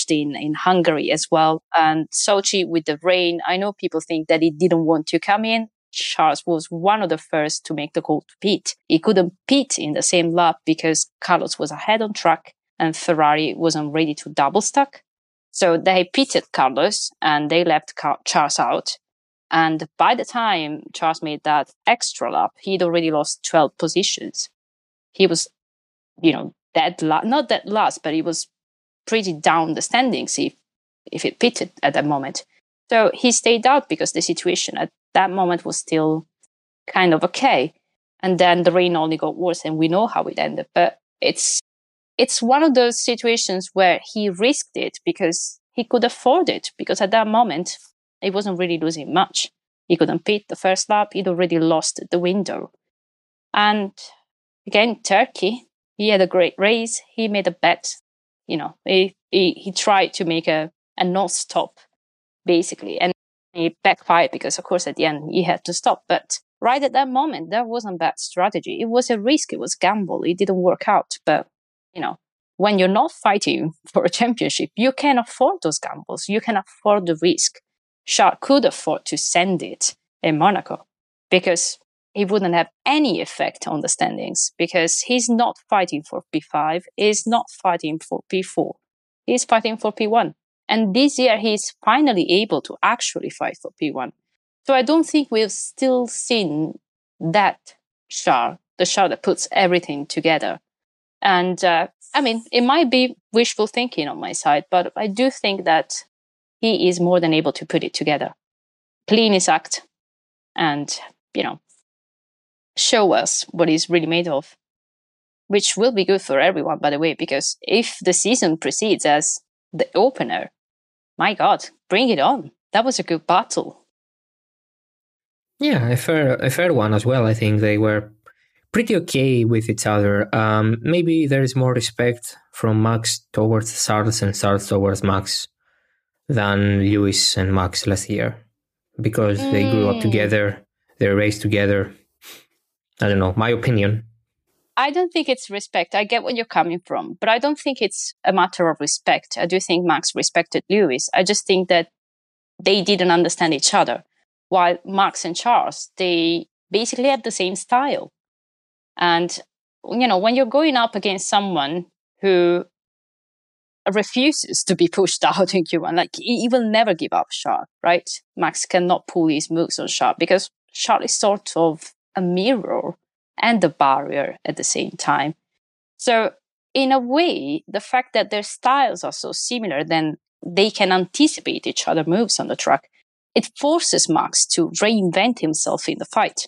in, in Hungary as well. And Sochi with the rain. I know people think that he didn't want to come in. Charles was one of the first to make the call to pit. He couldn't pit in the same lap because Carlos was ahead on track and Ferrari wasn't ready to double stack. So they pitted Carlos and they left Charles out. And by the time Charles made that extra lap, he'd already lost 12 positions. He was, you know, last, not that last, but he was pretty down the standings if, if it pitted at that moment. So he stayed out because the situation at that moment was still kind of okay. And then the rain only got worse and we know how it ended. But it's it's one of those situations where he risked it because he could afford it because at that moment he wasn't really losing much. He couldn't pit the first lap. He'd already lost the window. And again, Turkey, he had a great race. He made a bet. You know, he, he, he tried to make a, a non-stop basically. And he backfired because of course at the end he had to stop. But right at that moment, that wasn't bad strategy. It was a risk. It was gamble. It didn't work out. But you know, when you're not fighting for a championship, you can afford those gambles. You can afford the risk. Charles could afford to send it in Monaco because it wouldn't have any effect on the standings because he's not fighting for P5, he's not fighting for P4, he's fighting for P1. And this year he's finally able to actually fight for P1. So I don't think we've still seen that Charles, the Charles that puts everything together and uh, I mean, it might be wishful thinking on my side, but I do think that he is more than able to put it together, clean his act, and, you know, show us what he's really made of, which will be good for everyone, by the way, because if the season proceeds as the opener, my God, bring it on. That was a good battle. Yeah, a fair, a fair one as well. I think they were pretty okay with each other. Um, maybe there is more respect from Max towards Charles and Charles towards Max than Lewis and Max last year because mm. they grew up mm. together, they raced together. I don't know, my opinion. I don't think it's respect. I get where you're coming from, but I don't think it's a matter of respect. I do think Max respected Lewis. I just think that they didn't understand each other. While Max and Charles, they basically had the same style. And, you know, when you're going up against someone who refuses to be pushed out in Q1, like he, he will never give up Charles, right? Max cannot pull his moves on Charles because Charles is sort of a mirror and a barrier at the same time. So in a way, the fact that their styles are so similar, then they can anticipate each other moves on the track. It forces Max to reinvent himself in the fight.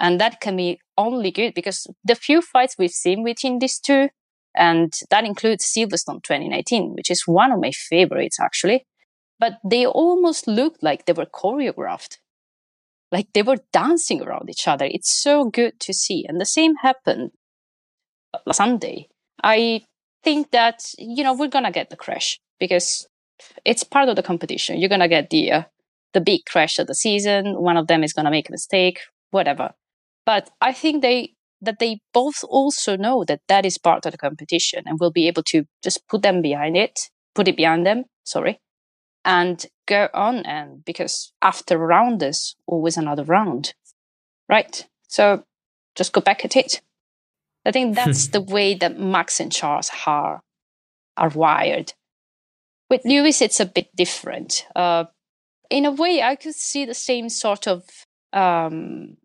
And that can be only good because the few fights we've seen between these two, and that includes Silverstone 2019, which is one of my favorites actually, but they almost looked like they were choreographed. Like they were dancing around each other. It's so good to see. And the same happened Sunday. I think that, you know, we're going to get the crash because it's part of the competition. You're going to get the, uh, the big crash of the season. One of them is going to make a mistake, whatever. But I think they that they both also know that that is part of the competition and will be able to just put them behind it, put it behind them, sorry, and go on. And because after a round, there's always another round, right? So just go back at it. I think that's the way that Max and Charles are, are wired. With Lewis, it's a bit different. Uh, in a way, I could see the same sort of um,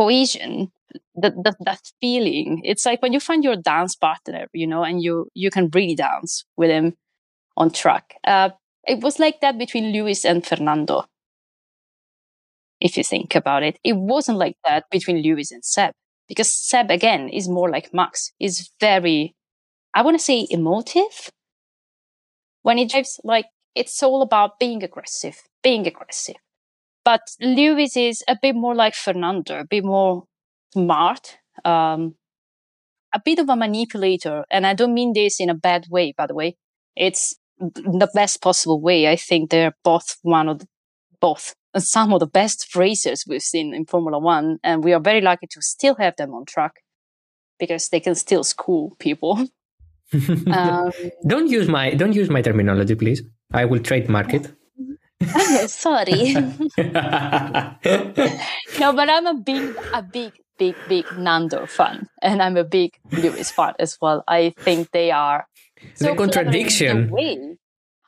cohesion that, that that feeling it's like when you find your dance partner you know and you you can really dance with him on track. Uh, it was like that between lewis and fernando if you think about it. It wasn't like that between lewis and seb because seb again is more like max. Is very i want to say emotive. When he drives like it's all about being aggressive, being aggressive. But Lewis is a bit more like Fernando, a bit more smart, um, a bit of a manipulator. And I don't mean this in a bad way, by the way. It's the best possible way. I think they're both one of the, both some of the best racers we've seen in Formula One. And we are very lucky to still have them on track because they can still school people. um, don't use my don't use my terminology, please. I will trademark it. sorry. no, but I'm a big, a big, big, big Nando fan, and I'm a big Lewis fan as well. I think they are so the contradiction.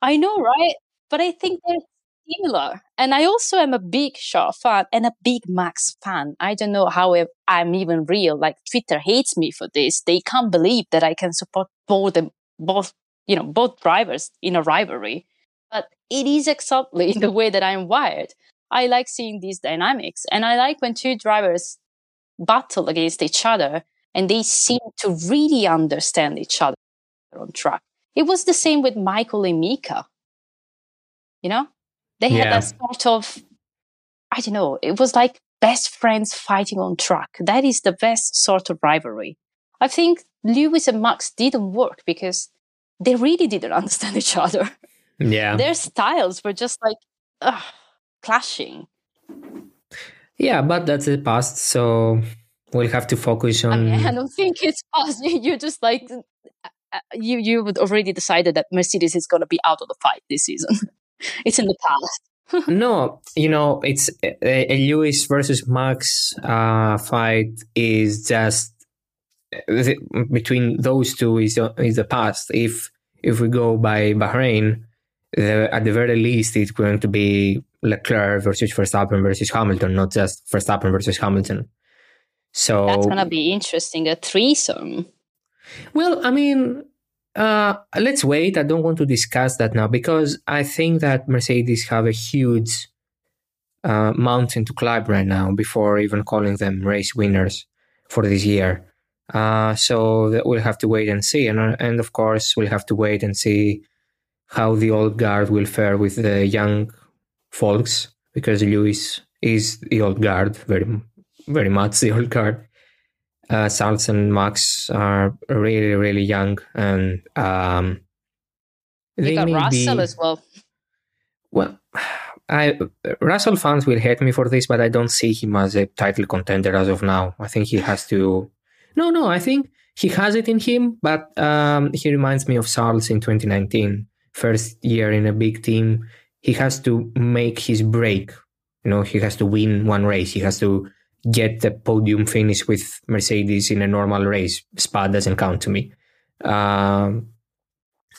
I know, right? But I think they're similar. And I also am a big Charles fan and a big Max fan. I don't know how I'm even real. Like Twitter hates me for this. They can't believe that I can support both them, both, you know, both drivers in a rivalry. But it is exactly the way that I'm wired. I like seeing these dynamics and I like when two drivers battle against each other and they seem to really understand each other on track. It was the same with Michael and Mika. You know, they had yeah. a sort of, I don't know, it was like best friends fighting on track. That is the best sort of rivalry. I think Lewis and Max didn't work because they really didn't understand each other. Yeah. Their styles were just like ugh, clashing. Yeah, but that's the past. So we'll have to focus on. I, mean, I don't think it's past. You're just like uh, you you would already decided that Mercedes is going to be out of the fight this season. it's in the past. no, you know, it's a, a Lewis versus Max uh, fight is just uh, between those two is is the past. If if we go by Bahrain, the, at the very least, it's going to be Leclerc versus Verstappen versus Hamilton, not just Verstappen versus Hamilton. So that's gonna be interesting. A threesome. Well, I mean, uh, let's wait. I don't want to discuss that now because I think that Mercedes have a huge uh, mountain to climb right now before even calling them race winners for this year. Uh, so we'll have to wait and see, and uh, and of course we'll have to wait and see how the old guard will fare with the young folks because Lewis is the old guard, very very much the old guard uh, Charles and Max are really, really young, and um, they got Russell be, as well. Well, I Russell fans will hate me for this, but I don't see him as a title contender as of now. I think he has to. No, no, I think he has it in him, but um, he reminds me of Charles in 2019, first year in a big team. He has to make his break. You know, he has to win one race. He has to get the podium finish with Mercedes in a normal race. Spa doesn't count to me. Um,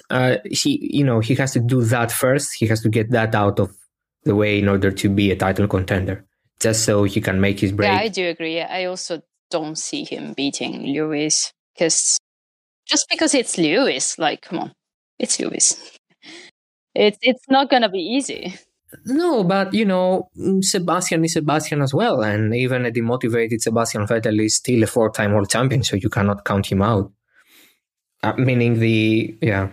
uh, he, you know, he has to do that first. He has to get that out of the way in order to be a title contender, just so he can make his break. Yeah, I do agree. I also don't see him beating Lewis because just because it's Lewis, like, come on, it's Lewis. It's it's not gonna be easy. No, but you know, Sebastian is Sebastian as well, and even a demotivated Sebastian Vettel is still a four-time world champion, so you cannot count him out. Uh, meaning the yeah.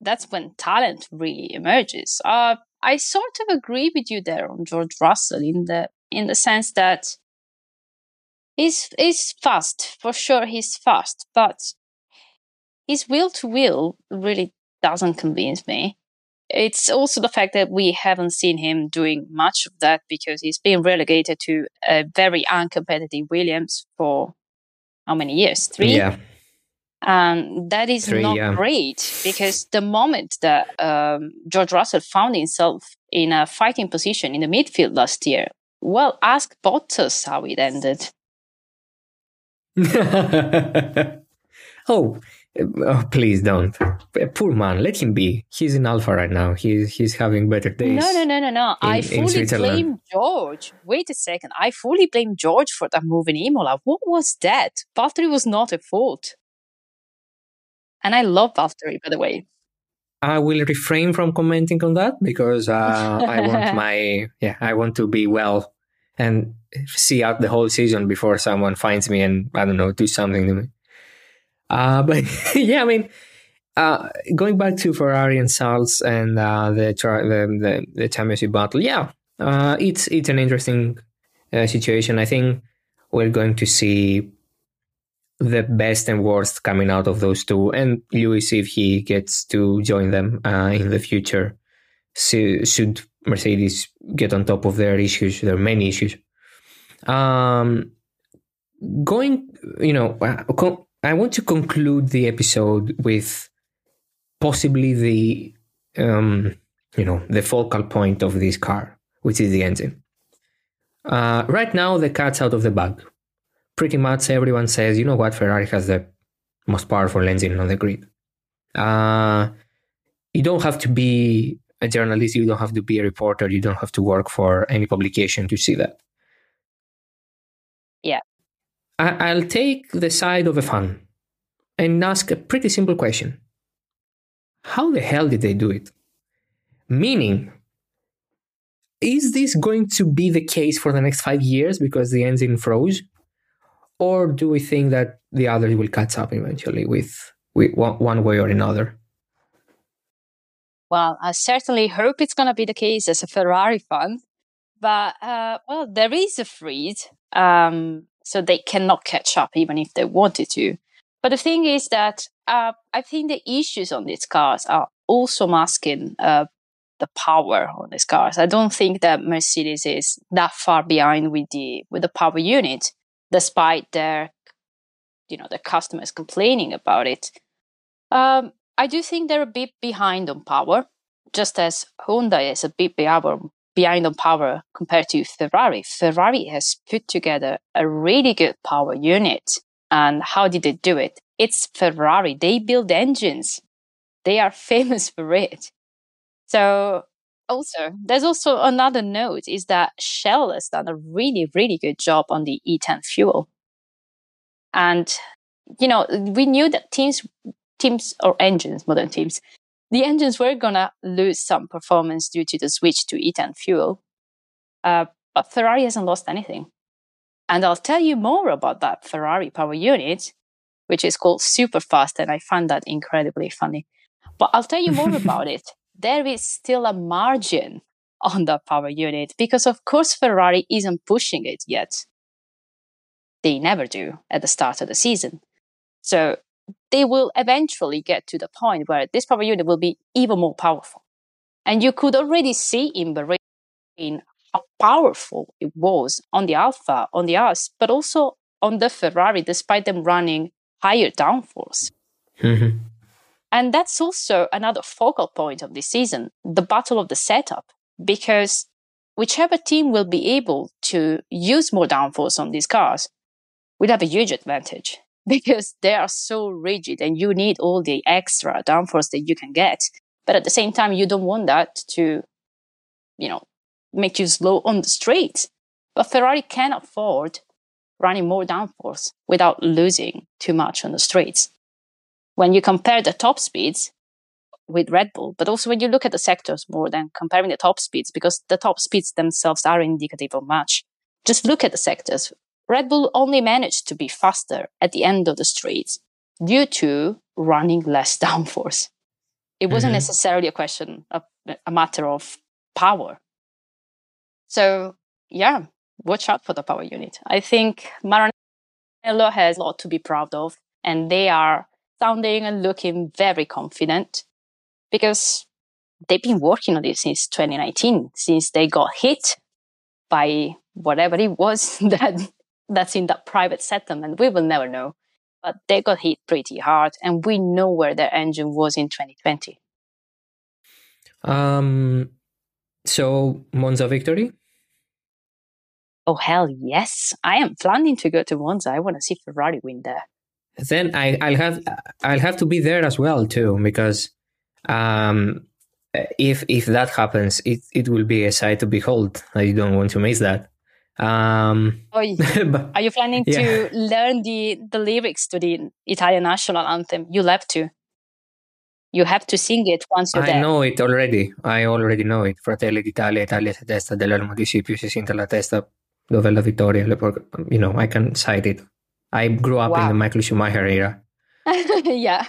That's when talent really emerges. Uh, I sort of agree with you there on George Russell in the in the sense that he's he's fast for sure. He's fast, but his will to will really doesn't convince me. It's also the fact that we haven't seen him doing much of that because he's been relegated to a very uncompetitive Williams for how many years? Three? Yeah. And that is Three, not yeah. great because the moment that um, George Russell found himself in a fighting position in the midfield last year, well, ask Bottas how it ended. oh, Oh, please don't. Poor man, let him be. He's in Alfa right now. He's he's having better days. No, no, no, no, no. In, I fully blame George. Wait a second. I fully blame George for that move in Imola. What was that? Valtteri was not at fault. And I love Valtteri, by the way. I will refrain from commenting on that because uh, I want my yeah I want to be well and see out the whole season before someone finds me and I don't know do something to me. Uh, but yeah, I mean, uh, going back to Ferrari and Salz and uh, the, the, the the championship battle, yeah, uh, it's it's an interesting uh, situation. I think we're going to see the best and worst coming out of those two, and Lewis if he gets to join them uh, in the future. So, should Mercedes get on top of their issues, their many issues. Um, going, you know, I want to conclude the episode with possibly the, um, you know, the focal point of this car, which is the engine. Uh, right now, the cat's out of the bag. Pretty much everyone says, you know what, Ferrari has the most powerful engine on the grid. Uh, you don't have to be a journalist, you don't have to be a reporter, you don't have to work for any publication to see that. Yeah. I'll take the side of a fan and ask a pretty simple question How the hell did they do it? Meaning, is this going to be the case for the next five years because the engine froze? Or do we think that the others will catch up eventually with, with one way or another? Well, I certainly hope it's going to be the case as a Ferrari fan. But, uh, well, there is a freeze, um, so they cannot catch up even if they wanted to. But the thing is that uh, I think the issues on these cars are also masking uh, the power on these cars. I don't think that Mercedes is that far behind with the with the power unit, despite their you know the customers complaining about it. Um, I do think they're a bit behind on power, just as Honda is a bit behind on power compared to Ferrari. Ferrari has put together a really good power unit. And how did they do it? It's Ferrari. They build engines. They are famous for it. So also, there's also another note is that Shell has done a really, really good job on the E10 fuel. And, you know, we knew that teams teams or engines, modern teams, the engines were gonna lose some performance due to the switch to E10 fuel. Uh, but Ferrari hasn't lost anything. And I'll tell you more about that Ferrari power unit, which is called Superfast, and I find that incredibly funny. But I'll tell you more about it. There is still a margin on the power unit because, of course, Ferrari isn't pushing it yet. They never do at the start of the season. So they will eventually get to the point where this power unit will be even more powerful. And you could already see in Bahrain how powerful it was on the Alfa, on the Haas, but also on the Ferrari, despite them running higher downforce. Mm-hmm. And that's also another focal point of this season, the battle of the setup, because whichever team will be able to use more downforce on these cars will have a huge advantage because they are so rigid and you need all the extra downforce that you can get. But at the same time, you don't want that to, you know, make you slow on the straight. But Ferrari can afford running more downforce without losing too much on the straights. When you compare the top speeds with Red Bull, but also when you look at the sectors more than comparing the top speeds, because the top speeds themselves are indicative of much. Just look at the sectors. Red Bull only managed to be faster at the end of the straight due to running less downforce. It wasn't mm-hmm. necessarily a question of a matter of power. So yeah, watch out for the power unit. I think Maranello has a lot to be proud of, and they are sounding and looking very confident because they've been working on this since 2019, since they got hit by whatever it was that that's in that private settlement. We will never know. But they got hit pretty hard, and we know where their engine was in 2020. Um, so Monza victory? Oh hell yes! I am planning to go to Monza. I want to see Ferrari win there. Then I, I'll have I'll have to be there as well too because um, if if that happens, it it will be a sight to behold. I don't want to miss that. Um, but, are you planning yeah. to learn the, the lyrics to the Italian national anthem? You'll have to. You have to sing it once you're I there. I know it already. I already know it. Fratelli d'Italia, Italia testa dell'elmo di Scipio si sente la testa dove la vittoria. You know, I can cite it. I grew up wow. in the Michael Schumacher era. yeah.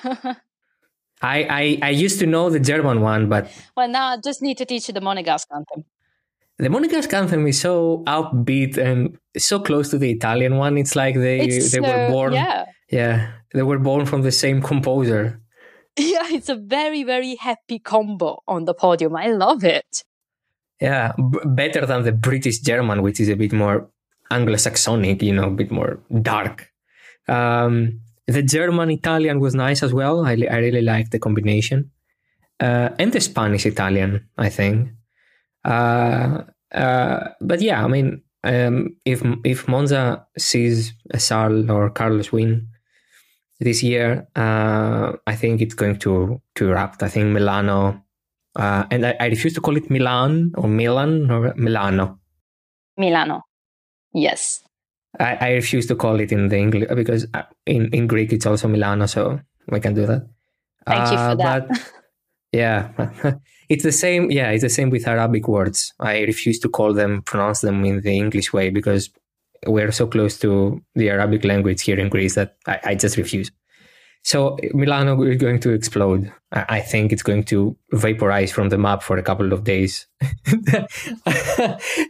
I, I, I used to know the German one, but well, now I just need to teach you the Monegasque anthem. The Monegasque anthem is so upbeat and so close to the Italian one. It's like they It's, they were uh, born. Yeah, yeah, they were born from the same composer. yeah, it's a very very happy combo on the podium. I love it. Yeah, b- better than the British German, which is a bit more Anglo-Saxonic, you know, a bit more dark. Um, the German Italian was nice as well. I, I really liked the combination, uh, and the Spanish Italian, I think. Uh, uh, but yeah, I mean, um, if if Monza sees a Charles or Carlos win this year, uh, I think it's going to to erupt. I think Milano, uh, and I, I refuse to call it Milan or Milan or Milano. Milano. Yes. I, I refuse to call it in the English because uh, in, in Greek it's also Milano, so we can do that. Thank you for that. But yeah, it's the same. Yeah, it's the same with Arabic words. I refuse to call them, pronounce them in the English way because we're so close to the Arabic language here in Greece that I, I just refuse. So Milano is going to explode. I, think it's going to vaporize from the map for a couple of days,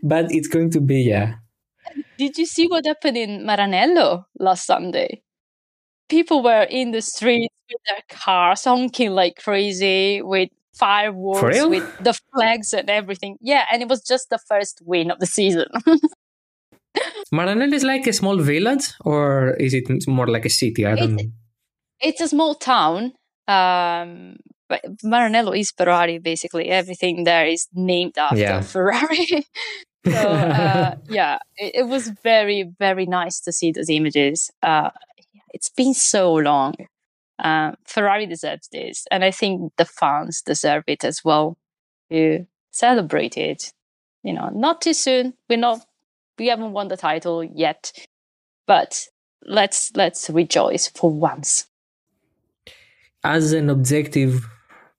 but it's going to be yeah. Did you see what happened in Maranello last Sunday? People were in the streets with their cars honking like crazy with fireworks, with the flags and everything. Yeah, and it was just the first win of the season. Maranello is like a small village, or is it more like a city? I don't know. it's a small town. Um, but Maranello is Ferrari, basically. Everything there is named after Yeah. Ferrari. so, uh, yeah, it, it was very, very nice to see those images. Uh, it's been so long. Uh, Ferrari deserves this. And I think the fans deserve it as well to celebrate it. You know, not too soon. We're not, we haven't won the title yet, but let's, let's rejoice for once. As an objective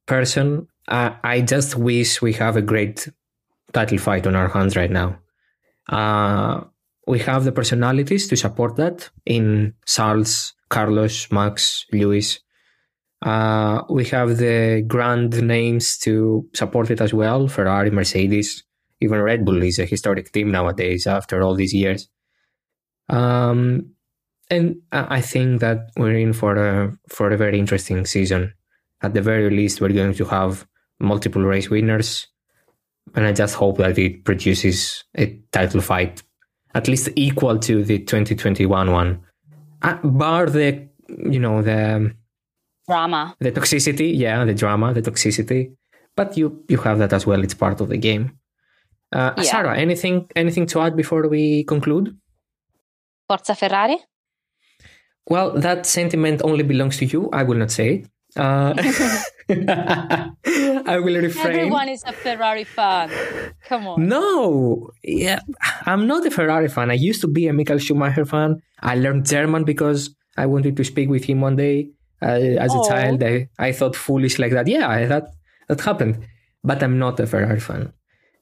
person, I just wish we have a great title fight on our hands right now. Uh, we have the personalities to support that in Charles, Carlos, Max, Lewis. Uh, we have the grand names to support it as well Ferrari, Mercedes, even Red Bull is a historic team nowadays after all these years. Um, and I think that we're in for a for a very interesting season. At the very least, we're going to have multiple race winners, and I just hope that it produces a title fight at least equal to the 2021 one, bar the you know the Drama. the toxicity, yeah, the drama, the toxicity. But you you have that as well. It's part of the game. Uh, Yeah. Sarah, anything anything to add before we conclude? Forza Ferrari? Well, that sentiment only belongs to you. I will not say it. Uh, I will refrain. Everyone is a Ferrari fan. Come on. No, yeah, I'm not a Ferrari fan. I used to be a Michael Schumacher fan. I learned German because I wanted to speak with him one day. Uh, as a Oh. child, I, I thought foolish like that. Yeah, I, that that happened, but I'm not a Ferrari fan.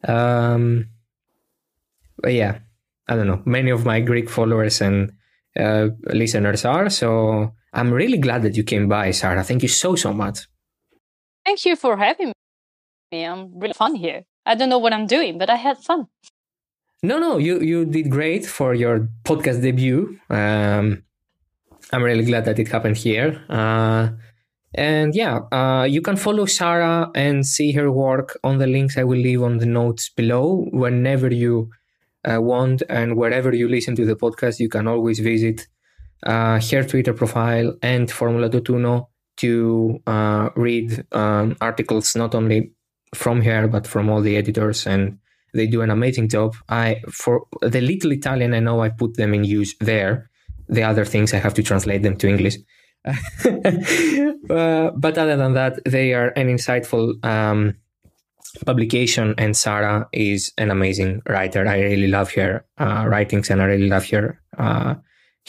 Um, but yeah, I don't know. Many of my Greek followers and uh, listeners are. So I'm really glad that you came by, Sarah. Thank you so so much. Thank you for having me. I'm really fun here. I don't know what I'm doing, but I had fun. No, no, you you did great for your podcast debut. Um, I'm really glad that it happened here. Uh, and yeah, uh, you can follow Sarah and see her work on the links I will leave on the notes below. Whenever you uh, want and wherever you listen to the podcast, you can always visit uh, her Twitter profile and Formula Tuno to uh, read um, articles not only from her but from all the editors and they do an amazing job. I for the little Italian I know I put them in use there. The other things I have to translate them to English. uh, but other than that, they are an insightful um, publication, and Sarah is an amazing writer. I really love her uh, writings, and I really love her uh,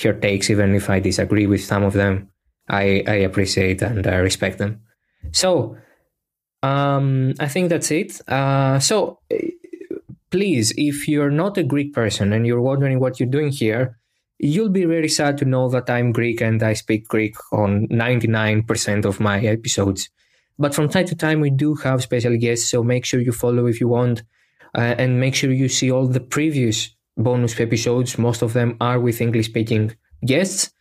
her takes, even if I disagree with some of them. I, I appreciate and I respect them. So, um, I think that's it. Uh, so, please, if you're not a Greek person and you're wondering what you're doing here, you'll be very sad to know that I'm Greek and I speak Greek on 99% of my episodes. But from time to time, we do have special guests, so make sure you follow if you want, uh, and make sure you see all the previous bonus episodes. Most of them are with English speaking guests,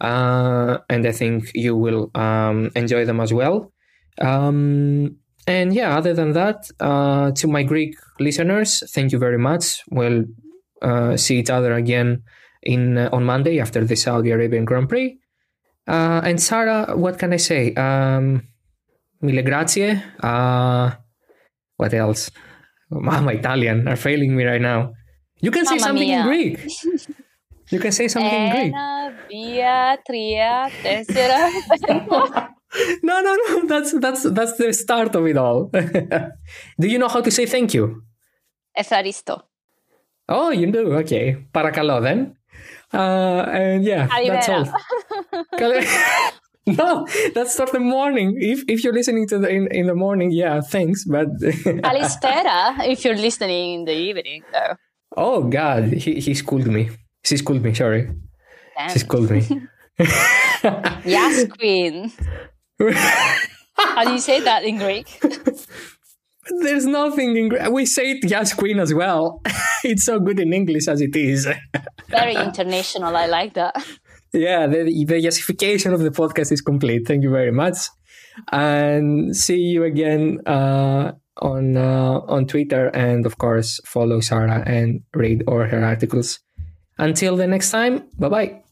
uh, and I think you will um, enjoy them as well. Um, and yeah, other than that, uh, to my Greek listeners, thank you very much. We'll uh, see each other again in uh, on Monday after the Saudi Arabian Grand Prix. Uh, and Sarah, what can I say? Um, mille grazie. Uh, what else? My Italian are failing me right now. You can say something mia. in Greek. You can say something in Greek. Ένα, δύο, τρία, τέσσερα, πέντε. No, no, no. That's that's that's the start of it all. do you know how to say thank you? Ευχαριστώ. Oh, you do. Okay. Παρακαλώ then. Uh, and yeah, that's all. Καλημέρα. Καλε- no, that's for the morning. If if you're listening to the in, in the morning, yeah, thanks. But Καλησπέρα, if you're listening in the evening, though. oh god, he he schooled me. She schooled me. Sorry, she Damn. schooled me. Yes, queen. How do you say that in Greek? There's nothing in Gre- we say it yes queen as well. it's so good in English as it is. Very international. I like that. yeah, the the yesification of the podcast is complete. Thank you very much, and see you again uh, on uh, on Twitter, and of course follow Sarah and read all her articles. Until the next time, bye bye.